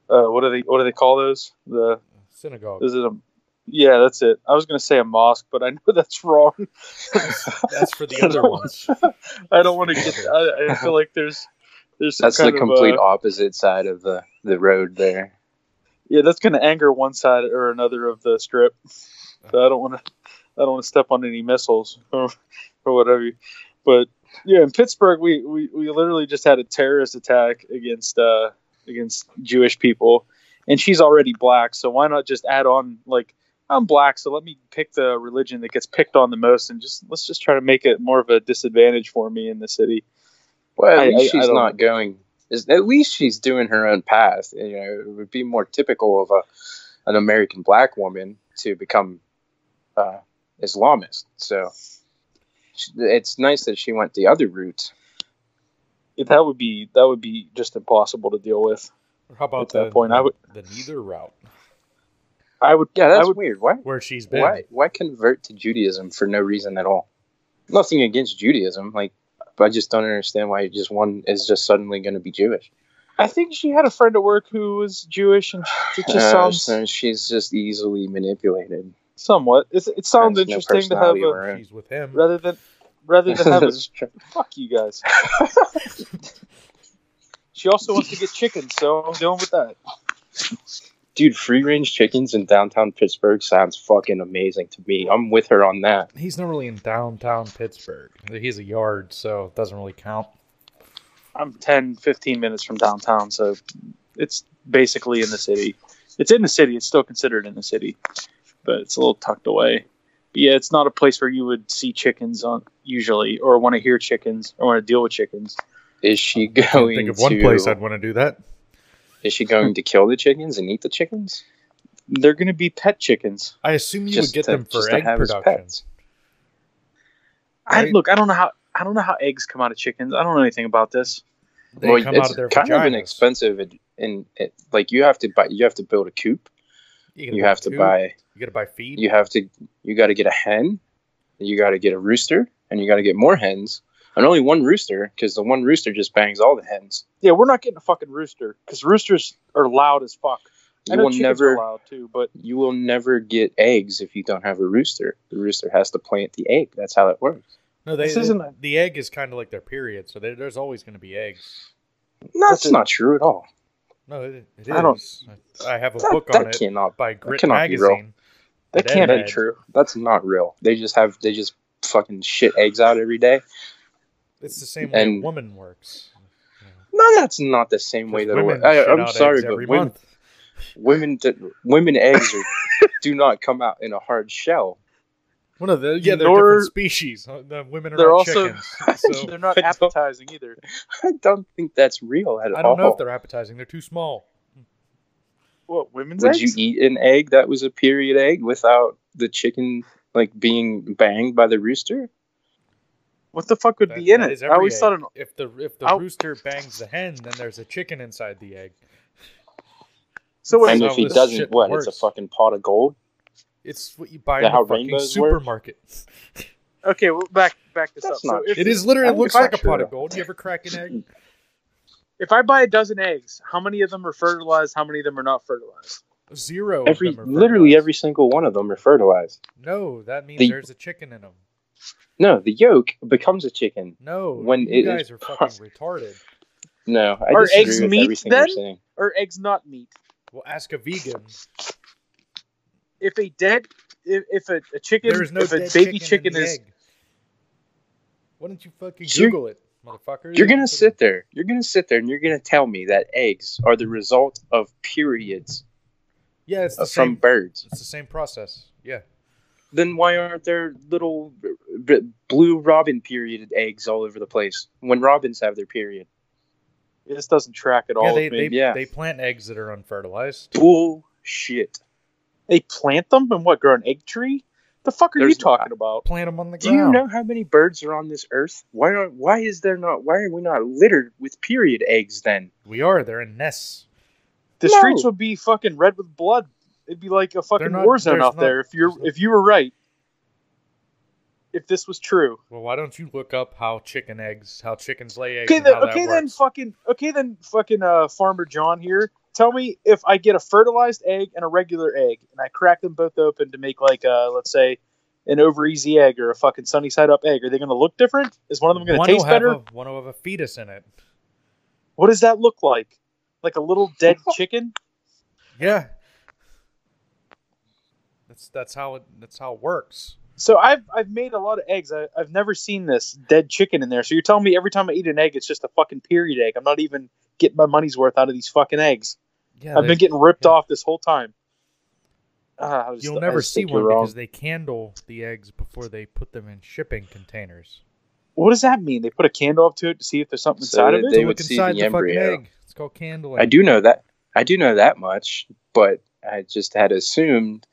uh, what do they what do they call those? The Synagogue. is it a yeah, that's it. I was gonna say a mosque, but I know that's wrong. That's for the other don't- ones. I don't want to get. I, I feel like there's there's That's the kind of, complete uh, opposite side of the the road there. yeah, that's gonna anger one side or another of the strip. So I don't want to. I don't want to step on any missiles or, or whatever. But yeah, in Pittsburgh, we, we, we literally just had a terrorist attack against uh, against Jewish people, and she's already black. So why not just add on like I'm black, so let me pick the religion that gets picked on the most, and just let's just try to make it more of a disadvantage for me in the city. Well, at I- least I- I she's not going. Is at least she's doing her own path. You know, it would be more typical of a an American black woman to become uh, Islamist. So it's nice that she went the other route. That would be that would be just impossible to deal with. Or how about At that the, point, the, I would- the neither route I would. Yeah, that's would. weird. Why? where she's been? Why? Why convert to Judaism for no reason at all? Nothing against Judaism. Like, I just don't understand why just one is just suddenly going to be Jewish. I think she had a friend at work who was Jewish, and it just Uh, sounds so she's just easily manipulated. somewhat. It's, it sounds Has no interesting to have a her. She's with him. rather than rather than have a fuck you guys. she also wants to get chickens, so I'm going with that. Dude, free range chickens in downtown Pittsburgh sounds fucking amazing to me. I'm with her on that. He's not really in downtown Pittsburgh. He's a yard, so it doesn't really count. I'm 10, 15 minutes from downtown, so it's basically in the city. It's in the city. It's still considered in the city, but it's a little tucked away. But yeah, it's not a place where you would see chickens on usually, or want to hear chickens, or want to deal with chickens. Is she Can't going think of one to? place I'd want to do that. Is she going to kill the chickens and eat the chickens? They're going to be pet chickens. I assume you would get to- them for egg production. pets. I, Right. look, I don't know how I don't know how eggs come out of chickens. I don't know anything about this. They well, come it's out of their kind vaginas. of inexpensive, and, and it, like you have to buy, you have to build a coop. You, You have to two, buy, You got to buy feed. you have to, you got to get a hen, you got to get a rooster, and you got to get more hens, and only one rooster because the one rooster just bangs all the hens. Yeah, we're not getting a fucking rooster because roosters are loud as fuck. I know will chickens never, are loud too, but you will never get eggs if you don't have a rooster. The rooster has to plant the egg. That's how it works. no, they, this isn't a- the egg is kind of like their period, so there- there's always going to be eggs. No, That's that's not true at all. No, it, it is. I don't- I have a That, book on that it cannot. by Grit cannot be real. Magazine. that That can't be true. That's not real. They just have they just fucking shit eggs out every day. It's the same way a And- woman works. No, that's not the same way that Women. I, I'm sorry, but women, month. women, do- women eggs are, do not come out in a hard shell. One of the yeah, they're Nor- different species. The women are They're not also- chickens. So They're not I appetizing either. I don't think that's real at all. I don't know if they're appetizing. They're too small. What women's Would eggs? you eat an egg that was a period egg without the chicken like being banged by the rooster? What the fuck would That- be in that it? is I always egg. thought an if the if the I'll- rooster bangs the hen, then there's a chicken inside the egg. so wait. and if he doesn't, shit what? It's a fucking pot of gold. It's what you buy Is in how the fucking rainbows supermarket. Okay, well, back back this That's up. not So if, It is literally it looks like a pot of gold. You ever crack an egg? if I buy a dozen eggs, how many of them are fertilized? How many of them are not fertilized? Zero. of Every them are literally every single one of them are fertilized. No, that means The- there's a chicken in them. No, the yolk becomes a chicken. No, When you it is guys are pro- fucking retarded. No, I Are eggs with meat, then? you're. Or eggs not meat? Well, ask a vegan. If a dead, if, if a, a chicken, There is no if a baby chicken, chicken, is, egg. Why don't you fucking You're- Google it, motherfucker? You're gonna sit there. You're gonna sit there, and you're gonna tell me that eggs are the result of periods Yeah, it's the from same. birds. It's the same process. Yeah. Then why aren't there little b- blue robin period eggs all over the place when robins have their period? this doesn't track at all. yeah, they, they, yeah. they plant eggs that are unfertilized. Bullshit. They plant them and what? Grow an egg tree? The fuck are There's- you talking about? Plant them on the ground. Do ground. you know how many birds are on this earth? Why are why is there not why are we not littered with period eggs then? We are. They're in nests. The No. streets would be fucking red with blood. It'd be like a fucking not- war zone out not- there if you're if you were right. if this was true. Well, why don't you look up how chicken eggs, how chickens lay eggs? Okay, then, okay then, fucking, okay then, fucking, uh, Farmer John here. Tell me if I get a fertilized egg and a regular egg, and I crack them both open to make like, uh, let's say, an over easy egg or a fucking sunny side up egg. Are they going to look different? Is one of them going to taste better? a, one will have a fetus in it. What does that look like? Like a little dead chicken? Yeah. That's that's how it that's how it works. So I've I've made a lot of eggs. I, I've never seen this dead chicken in there. So you're telling me every time I eat an egg, it's just a fucking period egg. I'm not even getting my money's worth out of these fucking eggs. Yeah, I've been getting ripped yeah. off this whole time. Ah, I just- You'll never see one wrong. because they candle the eggs before they put them in shipping containers. What does that mean? They put a candle up to it to see if there's something So inside of it. they To would look see inside the the, fucking embryo. egg. It's called candling. I do know that. I do know that much, but I just had assumed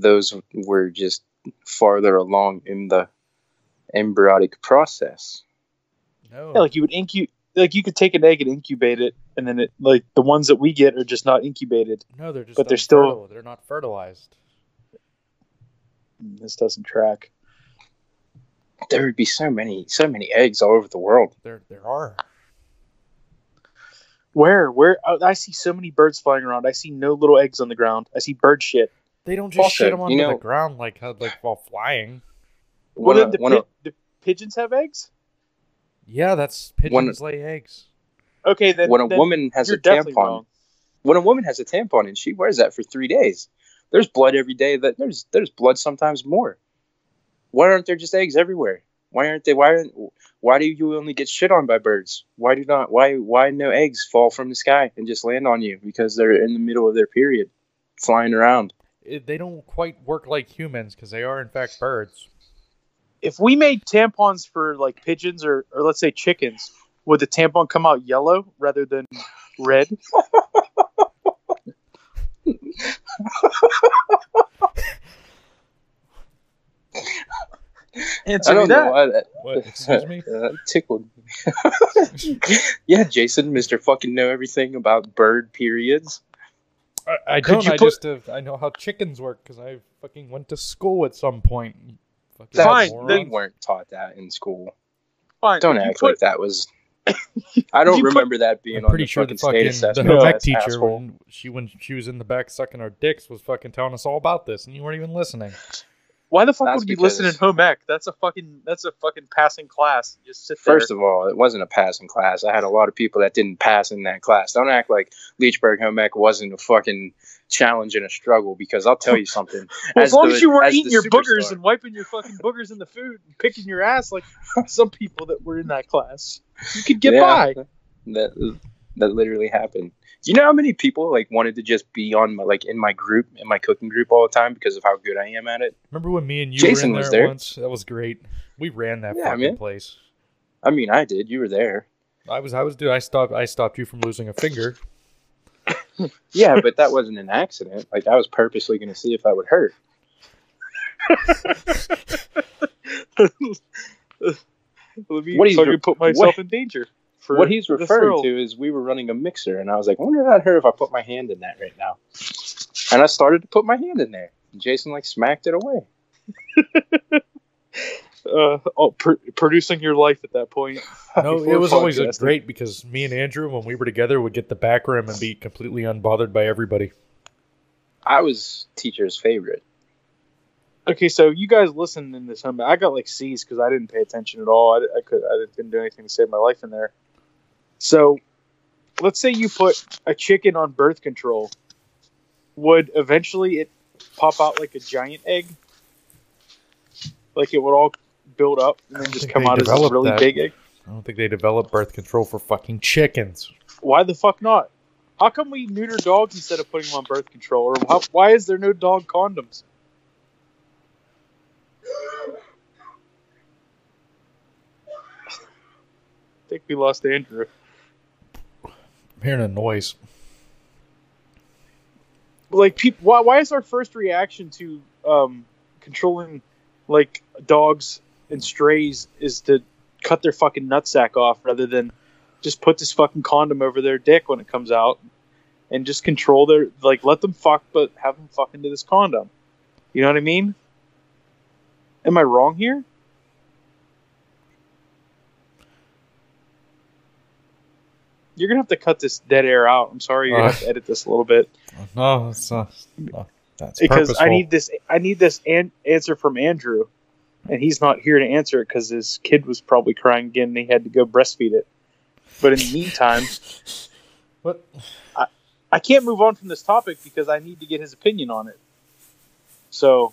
those were just farther along in the embryonic process. No. Yeah, like you would incubate, like you could take an egg and incubate it, and then it like the ones that we get are just not incubated. no, they're just but they're still- They're not fertilized. Mm, This doesn't track. There would be so many, so many eggs all over the world. There there are. Where? Where? I I see so many birds flying around. I see no little eggs on the ground. I see bird shit. They don't just Also, shit them you onto know- the ground like like while flying. What One, do of- the, one pi- of- the pigeons have eggs? Yeah, that's One- pigeons lay eggs. Okay, then when a then woman has a tampon, wrong. when a woman has a tampon and she wears that for three days, there's blood every day. That there's there's blood sometimes more. Why aren't there just eggs everywhere? Why aren't they? Why aren't? Why do you only get shit on by birds? Why do not? Why why no eggs fall from the sky and just land on you because they're in the middle of their period, flying around? It, they don't quite work like humans because they are in fact birds. If we made tampons for like pigeons or or let's say chickens, would the tampon come out yellow rather than red? Answer I don't know that. why that. What? Excuse me. Uh, tickled me. yeah, Jason, Mister fucking know everything about bird periods. I, I don't. you I put- just uh, I know how chickens work because I fucking went to school at some point. you Fucking That's- Fine, moron. They weren't taught that in school. Fine. Don't act put- like that was. I don't you put- remember that being I'm on pretty the sure the fucking state fucking the assessment. home teacher asshole. when she when she was in the back sucking our dicks was fucking telling us all about this, and you weren't even listening. Why the fuck That's would you listen in home ec? That's a fucking that's a fucking passing class. Just sit there. First of all, it wasn't a passing class. I had a lot of people that didn't pass in that class. Don't act like Leechburg Home Ec wasn't a fucking challenge and a struggle because I'll tell you something. Well, as, long the- as you weren't the eating your boogers and wiping your fucking boogers in the food and picking your ass like some people that were in that class, you could get Yeah, by. That that literally happened. Do you know how many people like wanted to just be on my like in my group, in my cooking group all the time because of how good I am at it? Remember when me and you Jason were in was there, there. once? That was great. We ran that Yeah, fucking man. place. I mean, I did. You were there. I was I was dude. I stopped I stopped you from losing a finger. Yeah, but that wasn't an accident. Like I was purposely going to see if that would hurt. Let me What he's fucking re- put myself what- in danger. For what he's referring to is we were running a mixer, and I was like, I wonder if I'd hurt if I put my hand in that right now. And I started to put my hand in there. And Jason like smacked it away. uh, oh, pr- producing your life at that point. No, it was always a great because me and Andrew, when we were together, would get the back room and be completely unbothered by everybody. I was teacher's favorite. Okay, so you guys listened in this home. I got like C's because I didn't pay attention at all. I, I could I didn't do anything to save my life in there. So, let's say you put a chicken on birth control. Would eventually it pop out like a giant egg? Like it would all build up and then just come out as a really that. big egg? I don't think they developed birth control for fucking chickens. Why the fuck not? How come we neuter dogs instead of putting them on birth control? Or how, why is there no dog condoms? I think we lost Andrew. Hearing a noise. Like, peop why, why is our first reaction to um, controlling like dogs and strays is to cut their fucking nutsack off rather than just put this fucking condom over their dick when it comes out and just control their like let them fuck but have them fuck into this condom. You know what I mean? Am I wrong here? You're gonna have to cut this dead air out. I'm sorry, you're gonna have to uh. edit this a little bit No, it's not. No, that's because I need this. I need this an- answer from Andrew, and he's not here to answer it because his kid was probably crying again, and he had to go breastfeed it. But in the meantime, What? I can't move on from this topic because I need to get his opinion on it. So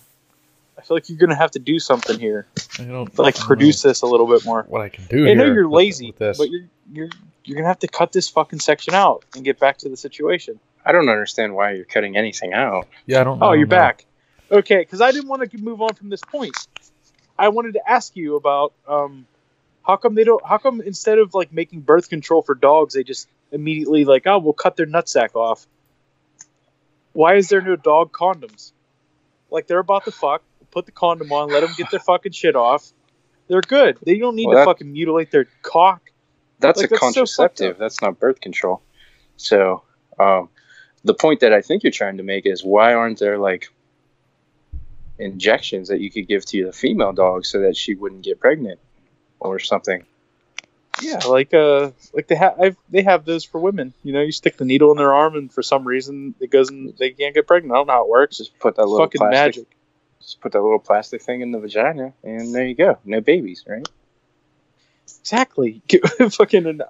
I feel like you're gonna have to do something here, I don't like I don't produce this a little bit more. what I can do. I know you're lazy, with this. but you're you're you're gonna have to cut this fucking section out and get back to the situation. I don't understand why you're cutting anything out. yeah, I don't. Oh, I you're know. back. Okay, because I didn't want to move on from this point. I wanted to ask you about um, how come they don't? How come instead of like making birth control for dogs, they just immediately like, oh, we'll cut their nutsack off. Why is there no dog condoms? Like they're about to fuck, put the condom on, let them get their fucking shit off. They're good. They don't need Well, to that- fucking mutilate their cock. That's Like, a that's contraceptive. up. that's not birth control. So, um, the point that I think you're trying to make is why aren't there like injections that you could give to the female dog so that she wouldn't get pregnant or something? Yeah, like uh, like they have I've, they have those for women. You know, you stick the needle in their arm, and for some reason it goes and they can't get pregnant. I don't know how it works. Just put that It's little fucking plastic, magic. just put that little plastic thing in the vagina, and there you go. No babies, right? Exactly. Get fucking an,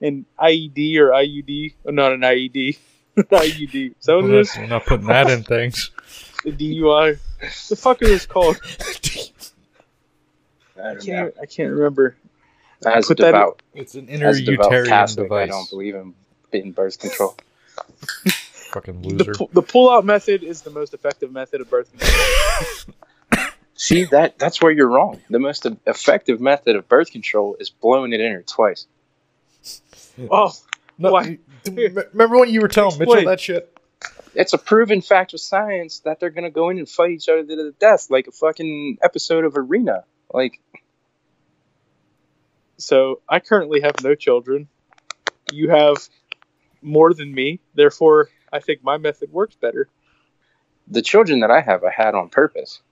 an IED or IUD. Oh, not an IED. An IUD. Is that what We're not, is? we're not putting that in things. The DUI. The fuck is this called? I I don't know. can't. I can't remember. As a put that in- It's an as a devout interuterine Catholic, I don't believe in, in birth control. Fucking The, loser. pu- the pull-out method is the most effective method of birth control. See that that's where you're wrong. The most effective method of birth control is blowing it in her twice. Oh, oh No, Why? remember when you were telling Mitchell that shit? It's a proven fact of science that they're gonna go in and fight each other to the death, like a fucking episode of Arena. Like so I currently have no children. You have more than me. Therefore, I think my method works better. the children that I have, I had on purpose.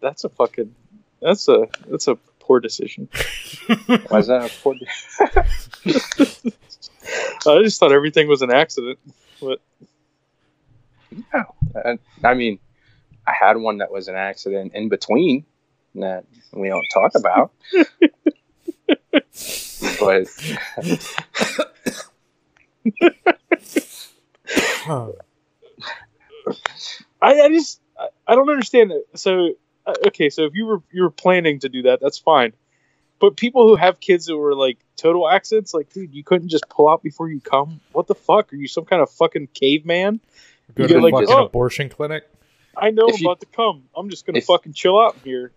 That's a fucking. That's a. That's a poor decision. Why is that a poor? I just thought everything was an accident. but yeah, I, I mean, I had one that was an accident in between that we don't talk about. but I, I just I, I don't understand it. So Uh, okay, so if you were you were planning to do that, that's fine. But people who have kids that were like total accidents, like dude, you couldn't just pull out before you come. What the fuck? Are you some kind of fucking caveman? Go You to like, fucking oh. abortion clinic. I know If I'm you- about to come. I'm just gonna if- fucking chill out here.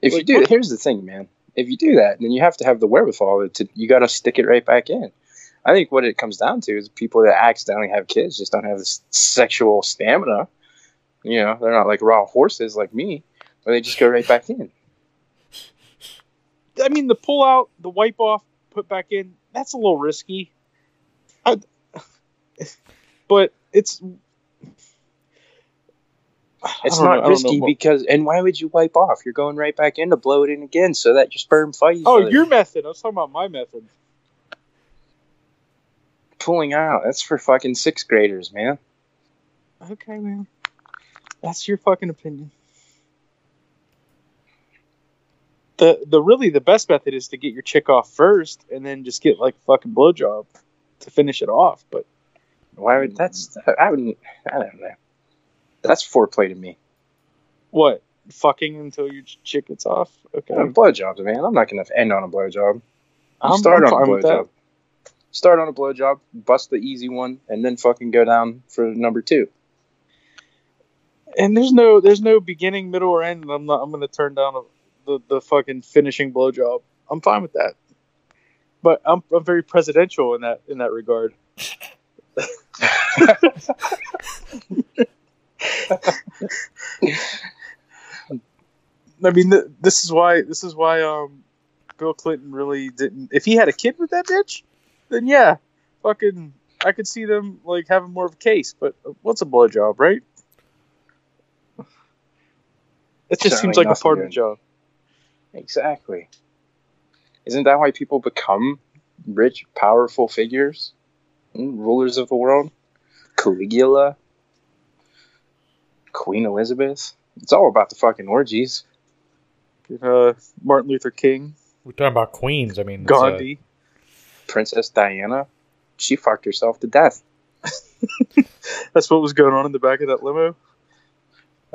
if you do, what? here's the thing, man. If you do that, then you have to have the wherewithal to. You got to stick it right back in. I think what it comes down to is people that accidentally have kids just don't have this sexual stamina. You know, they're not like raw horses like me, where they just go right back in. I mean, the pull out, the wipe off, put back in. That's a little risky. I, but it's. It's know- not don't risky because, and why would you wipe off? You're going right back in to blow it in again so that your sperm fight Oh, other. your method. I was talking about my method. pulling out. That's for fucking sixth graders, man. Okay, man. That's your fucking opinion. The the really the best method is to get your chick off first and then just get like a fucking blowjob to finish it off. But Why would that's? I wouldn't. I don't know. That's foreplay to me. what? Fucking until your chick gets off? Okay. Uh, blowjobs, man. I'm not gonna end on a blowjob. I'm, start on a fine with that. blowjob. Start on a blowjob, bust the easy one, and then fucking go down for number two. And there's no there's no beginning, middle, or end. I'm not I'm gonna turn down a, the the fucking finishing blowjob. I'm fine with that. But I'm I'm very presidential in that in that regard. I mean, th- this is why this is why um, Bill Clinton really didn't. If he had a kid with that bitch, then yeah, fucking, I could see them like having more of a case. But what's a blowjob, right? It just seems like a part of the job. Exactly. Isn't that why people become rich, powerful figures, mm, rulers of the world. Caligula, Queen Elizabeth. It's all about the fucking orgies. Uh, Martin Luther King, We're talking about queens. I mean, uh, Gandhi. Princess Diana, she fucked herself to death. That's what was going on in the back of that limo.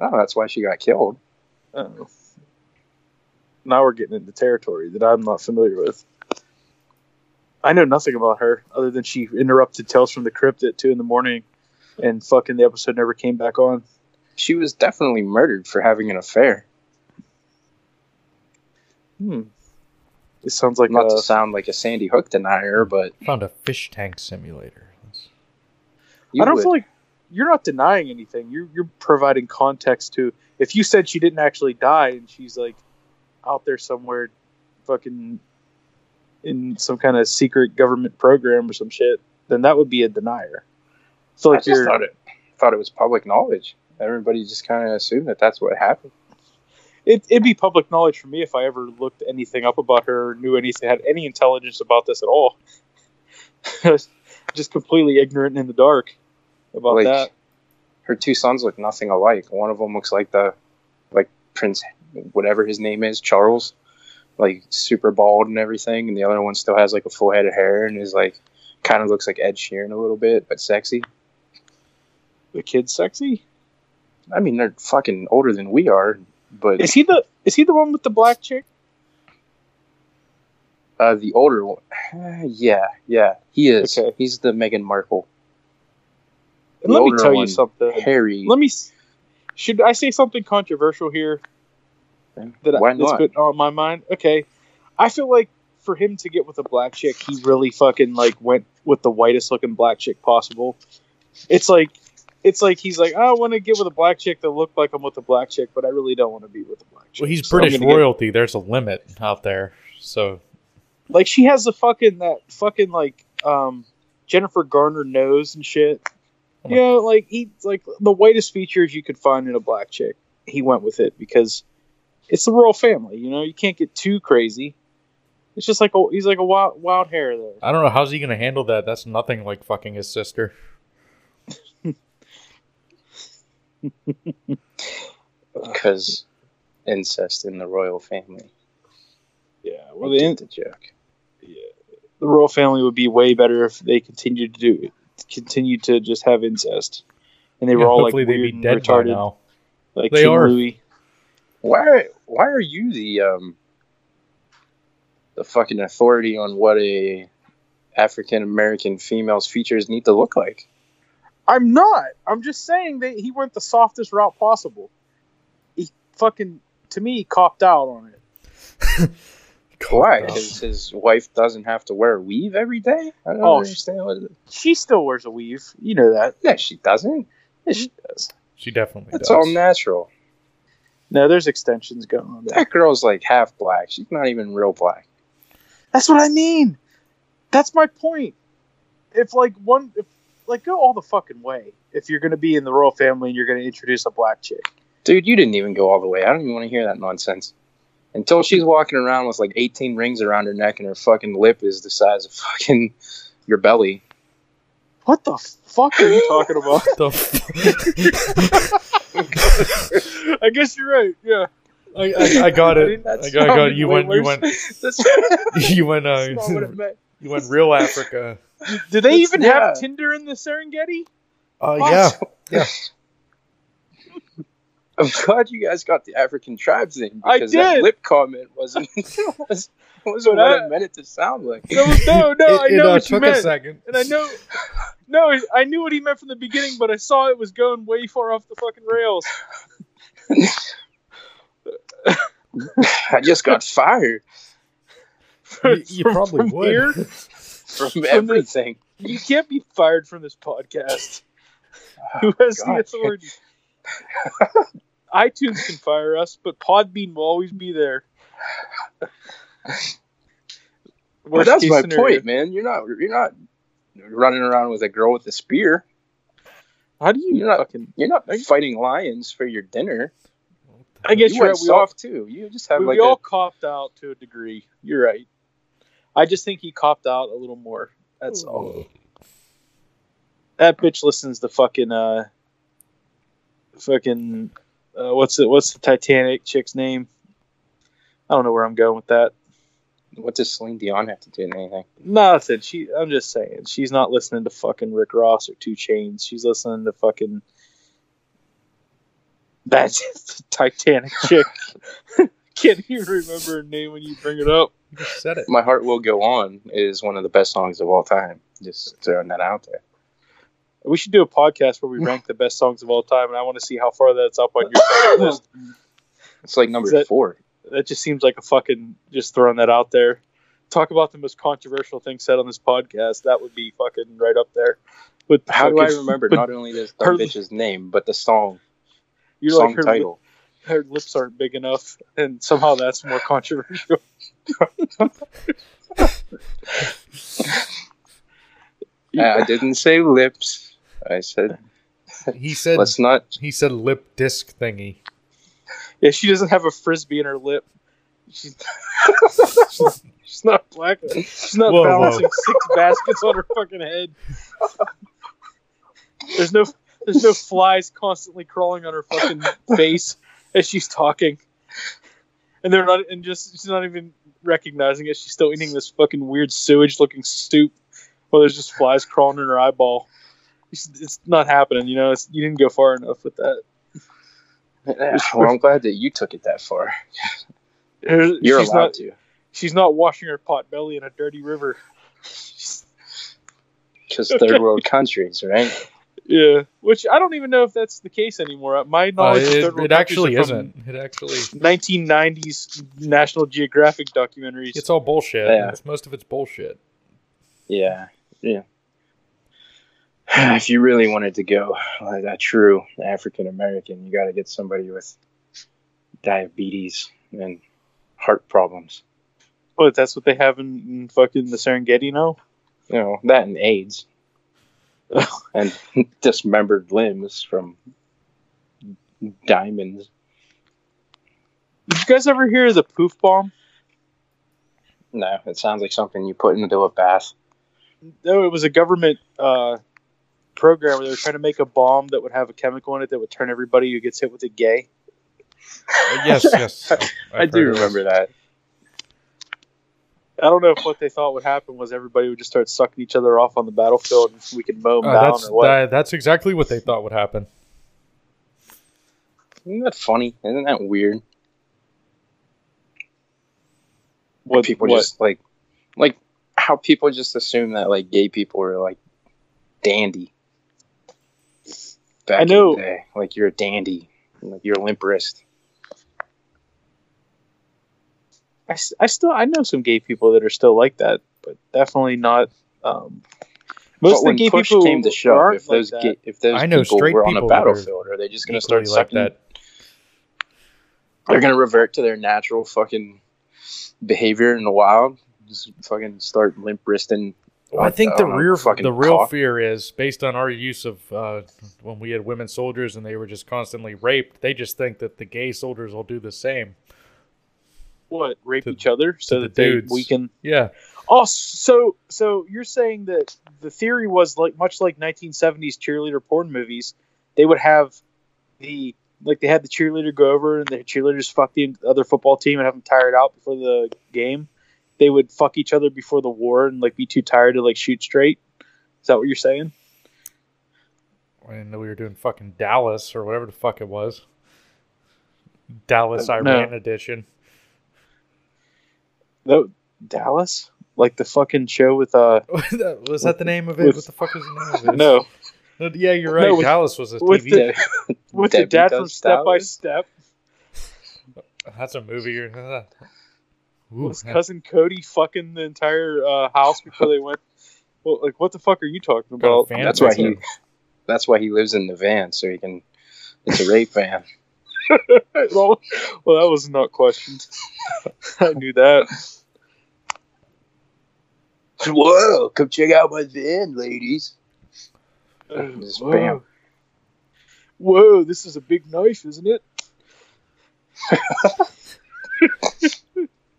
Oh, that's why she got killed. Oh. Now we're getting into territory that I'm not familiar with. I know nothing about her other than she interrupted Tales from the Crypt at two in the morning, and fucking the episode never came back on. She was definitely murdered for having an affair. Hmm. This sounds like Not a, to sound like a Sandy Hook denier, but found a fish tank simulator. That's- I don't would- feel like you're not denying anything. You're you're providing context to. If you said she didn't actually die and she's like out there somewhere, fucking in some kind of secret government program or some shit, then that would be a denier. So feel I like just thought it thought it was public knowledge. Everybody just kind of assumed that that's what happened. It, it'd be public knowledge for me if I ever looked anything up about her or knew anything, had any intelligence about this at all. Just completely ignorant and in the dark about Like, that. Her two sons look nothing alike. One of them looks like the like Prince, whatever his name is, Charles, like super bald and everything, and the other one still has like a full head of hair and is like kind of looks like Ed Sheeran a little bit, but sexy. The kid's sexy. I mean, they're fucking older than we are, but Is he the is he the one with the black chick? uh, the older one, uh, yeah, yeah, he is. Okay. He's the Meghan Markle. The let me tell you something. Harry. Let me. Should I say something controversial here? That I- Why that's not? been on my mind. Okay, I feel like for him to get with a black chick, he really fucking like went with the whitest looking black chick possible. It's like, it's like he's like, I want to get with a black chick that look like I'm with a black chick, but I really don't want to be with a black chick. Well, he's So I'm British gonna get- royalty. There's a limit out there. So like she has the fucking that fucking like um Jennifer Garner nose and shit. Oh my- yeah, like he like the whitest features you could find in a black chick. He went with it because it's the royal family. You know, you can't get too crazy. It's just like a, he's like a wild wild hair there. I don't know how's he gonna handle that. That's nothing like fucking his sister. because incest in the royal family. Yeah, well, I the, get the joke. the royal family would be way better if they continued to do continued to just have incest, and they were all like hopefully weird they'd be and dead by retarded, now. like They King are. Louis. Why? Why are you the um the fucking authority on what a African American female's features need to look like? I'm not. I'm just saying that he went the softest route possible. He fucking to me copped out on it. Why? Oh. His his wife doesn't have to wear a weave every day. I don't Oh, understand. What it, She still wears a weave. You know that. yeah, she doesn't. Yeah, she does. She definitely That's does. all natural. No, there's extensions going on there. That girl's like half black. She's not even real black. That's what I mean. That's my point. If like one, if like go all the fucking way. If you're gonna be in the royal family and you're gonna introduce a black chick, Dude, you didn't even go all the way. I don't even want to hear that nonsense. Until she's walking around with like 18 rings around her neck and her fucking lip is the size of fucking your belly. what the fuck are you talking about? The f- I guess you're right. Yeah. I, I, I got it. I got, I got it. You went. You went. You went. Uh, that's not what it meant. you went real Africa. Do they It's- even yeah. have Tinder in the Serengeti? Uh, What? yeah. Yeah. I'm glad you guys got the African tribes in I because that lip comment wasn't was, wasn't what I- I meant it to sound like. No, no, no. I it, it, know uh, what you took a meant. second. And I know, no, I knew what he meant from the beginning, but I saw it was going way far off the fucking rails. I just got fired You, you From- probably from would. here? from the- everything. You can't be fired from this podcast. Who has the authority? iTunes can fire us, but Podbean will always be there. Well, that's my scenario. point, man. You're not you're not running around with a girl with a spear. How do you You're not- fucking? You're not fighting lions for your dinner. I guess you you're right. We all, soft too. You just have we, like we all a, copped out to a degree. You're right. I just think he copped out a little more. That's all. That bitch listens to fucking uh, fucking uh, what's it? What's the Titanic chick's name? I don't know where I'm going with that. What does Celine Dion have to do with anything? Nothing. She. I'm just saying. She's not listening to fucking Rick Ross or 2 Chainz. She's listening to fucking that Titanic chick. Can't even remember her name when you bring it up. You just said it. My Heart Will Go On is one of the best songs of all time. Just throwing that out there. We should do a podcast where we rank the best songs of all time, and I want to see how far that's up on your list. It's like number that- four. That just seems like a fucking just throwing that out there. Talk about the most controversial thing said on this podcast. That would be fucking right up there. With How do I remember but not only this her- bitch's name, but the song, You're song like her, title? her lips aren't big enough, and somehow that's more controversial. Yeah, I didn't say lips. I said He said let's not. he said lip disc thingy. Yeah, she doesn't have a frisbee in her lip. She's, she's not black. She's not Whoa, balancing whoa. six baskets on her fucking head. There's no there's no flies constantly crawling on her fucking face as she's talking. And they're not and just she's not even recognizing it. She's still eating this fucking weird sewage looking soup Well, there's just flies crawling in her eyeball. It's, it's not happening, you know. It's, you didn't go far enough with that. Well, I'm glad that you took it that far. Her- You're she's allowed not, to, She's not washing her pot belly in a dirty river. She's- because third world countries, right? yeah, which I don't even know if that's the case anymore. My Uh, knowledge of it, third world it actually countries are from isn't. It actually 1990s National Geographic documentaries. it's all bullshit. Yeah. It's- most of it's bullshit. Yeah, yeah. If you really wanted to go like a true African American, you got to get somebody with diabetes and heart problems. What? That's what they have in, in fucking the Serengeti now. You know that and AIDS and dismembered limbs from diamonds. Did you guys ever hear of the poof bomb? No, it sounds like something you put into a bath. No, it was a government uh, program where they were trying to make a bomb that would have a chemical in it that would turn everybody who gets hit with it gay. Uh, yes, yes. I've- I do heard of this. remember that. I don't know if what they thought would happen was everybody would just start sucking each other off on the battlefield and we could mow them Uh, down that's or what. that, that's exactly what they thought would happen. Isn't that funny? Isn't that weird? what people what? just like like how people just assume that like gay people are like dandy back I know- in the day. like you're a dandy like you're a limp wrist I, s- I still I know some gay people that are still like that, but definitely not. Um, most but of the when gay people came to shove aren't if those like gay, if those I know people straight were on a people are battlefield are they just going to start Equally like sucking that. they're going to revert to their natural fucking behavior in the wild just fucking start limp wristing Well, I think the know, real fucking the real cock. fear is based on our use of uh, when we had women soldiers and they were just constantly raped. They just think that the gay soldiers will do the same. what rape to- each other so the that they dudes. weaken. Yeah, Oh, so so you're saying that the theory was like much like 1970s cheerleader porn movies, they would have the like they had the cheerleader go over and the cheerleaders fuck the other football team and have them tired out before the game. They would fuck each other before the war and like be too tired to like shoot straight. Is that what you're saying? I didn't know we were doing fucking Dallas or whatever the fuck it was. Dallas Uh, Iran no. edition. No, Dallas, like the fucking show with uh was that the name of it? With- what the fuck was the name of it? no No, yeah, you're right. No, with- Dallas was a with TV. the- with the Debbie dad from Step by Step. That's a movie. Ooh, was cousin Cody fucking the entire uh, house before they went? Well, like what the fuck are you talking Got a about? that's why he that's why he lives in the van so he can it's a rape van well, well, that was not questioned. I knew that. Whoa, come check out my van, ladies. Just Whoa. bam. Whoa, this is a big knife, isn't it?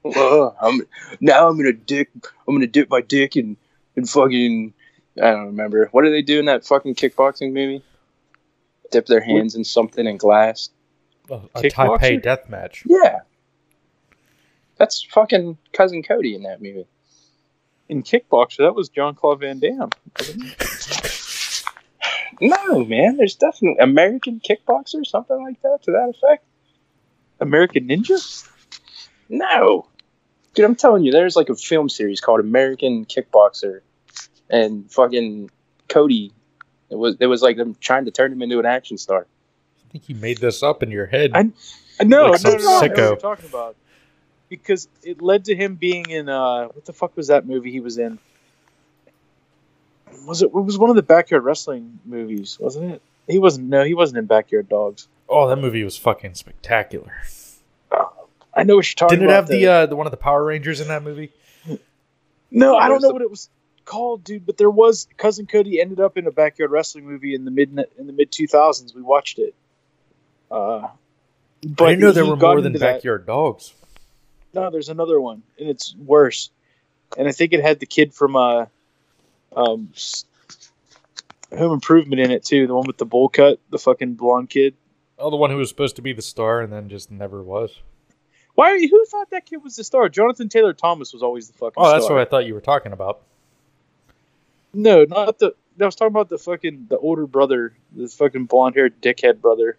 I'm now I'm gonna dick. I'm gonna dip my dick in in fucking. I don't remember. What do they do in that fucking kickboxing movie? Dip their hands in something in glass. A, a Taipei death match. Yeah. That's fucking cousin Cody in that movie. In Kickboxer, that was Jean Claude Van Damme. No, man. There's definitely American kickboxer, something like that, to that effect. American Ninja? No, dude. I'm telling you, there's like a film series called American Kickboxer, and fucking Cody. It was it was like them trying to turn him into an action star. I think you made this up in your head. I- Uh, No, Like no, no, no, I know what sicko. you're talking about. Because it led to him being in uh, what the fuck was that movie he was in? Was it? It was one of the backyard wrestling movies, wasn't it? He wasn't. No, he wasn't in Backyard Dogs. oh, that movie was fucking spectacular. I know what you're talking Didn't it have the uh, the one of the Power Rangers in that movie? no, I don't know the- what it was called, dude. But there was cousin Cody ended up in a backyard wrestling movie in the mid in the mid 2000s. We watched it. Uh, but I didn't know there were more than into that- Backyard Dogs. No, there's another one, and it's worse. And I think it had the kid from uh, um, Home Improvement in it too. The one with the bowl cut, the fucking blonde kid. Oh, the one who was supposed to be the star and then just never was. Why? Are you, who thought that kid was the star? Jonathan Taylor Thomas was always the fucking. Oh, that's star. what I thought you were talking about. No, not the. I was talking about the fucking the older brother, the fucking blonde haired dickhead brother.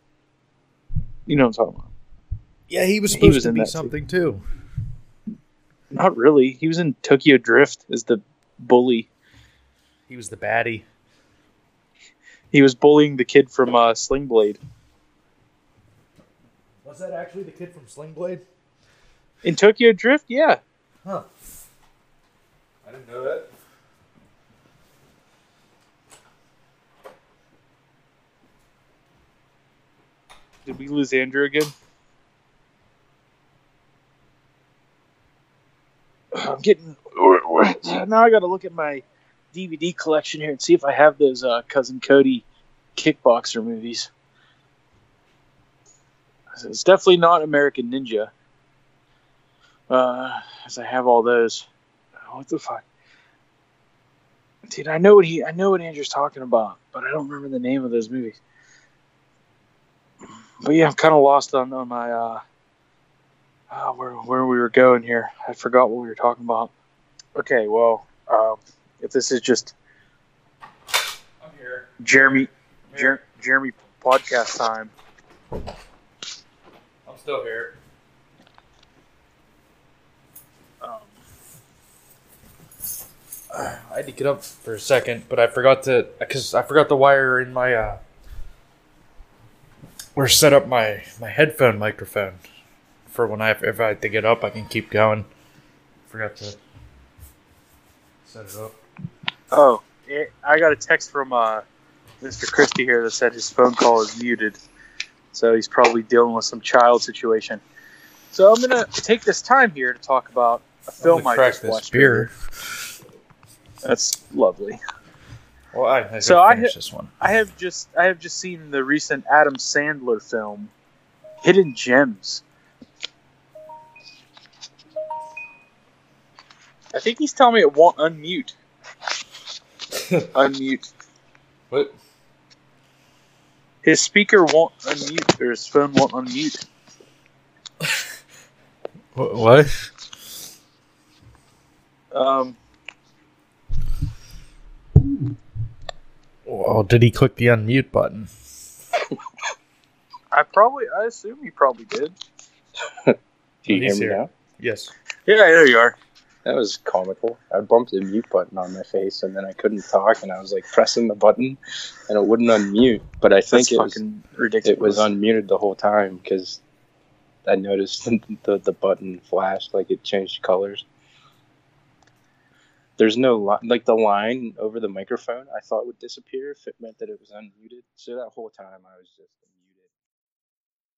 You know what I'm talking about? Yeah, he was He supposed was to in be that too. something too. Not really. He was in Tokyo Drift as the bully. He was the baddie. He was bullying the kid from uh, Sling Blade. Was that actually the kid from Sling Blade? In Tokyo Drift, yeah. Huh. I didn't know that. Did we lose Andrew again? I'm getting now. I got to look at my DVD collection here and see if I have those uh, cousin Cody kickboxer movies. It's definitely not American Ninja, uh, as I have all those. What the fuck, dude? I know what he. I know what Andrew's talking about, but I don't remember the name of those movies but yeah, I'm kind of lost on, on my uh, uh, where where we were going here. I forgot what we were talking about. Okay, well, um, if this is just I'm here. Jeremy Jer- Jeremy podcast time, I'm still here. um, I had to get up for a second, but I forgot to because I forgot the wire in my uh where set up my my headphone microphone for when I if I had to get up I can keep going. Forgot to set it up. oh, eh, I got a text from uh, Mr. Christie here that said his phone call is muted, so he's probably dealing with some child situation. So I'm gonna take this time here to talk about a film I just watched. beer. That's lovely. Well, I, I So I ha- this one. I have just I have just seen the recent Adam Sandler film, Hidden Gems. I think he's telling me it won't unmute. unmute. What? His speaker won't unmute, or his phone won't unmute. What? Um, Well, did he click the unmute button? I probably, I assume he probably did. Do you He's hear me here. now? Yes. Yeah, there you are. That was comical. I bumped the mute button on my face, and then I couldn't talk, and I was like pressing the button, and it wouldn't unmute. But I think That's it was, ridiculous. it was unmuted the whole time because I noticed the the button flashed like it changed colors. There's no li- like the line over the microphone. I thought would disappear if it meant that it was unmuted. So that whole time I was just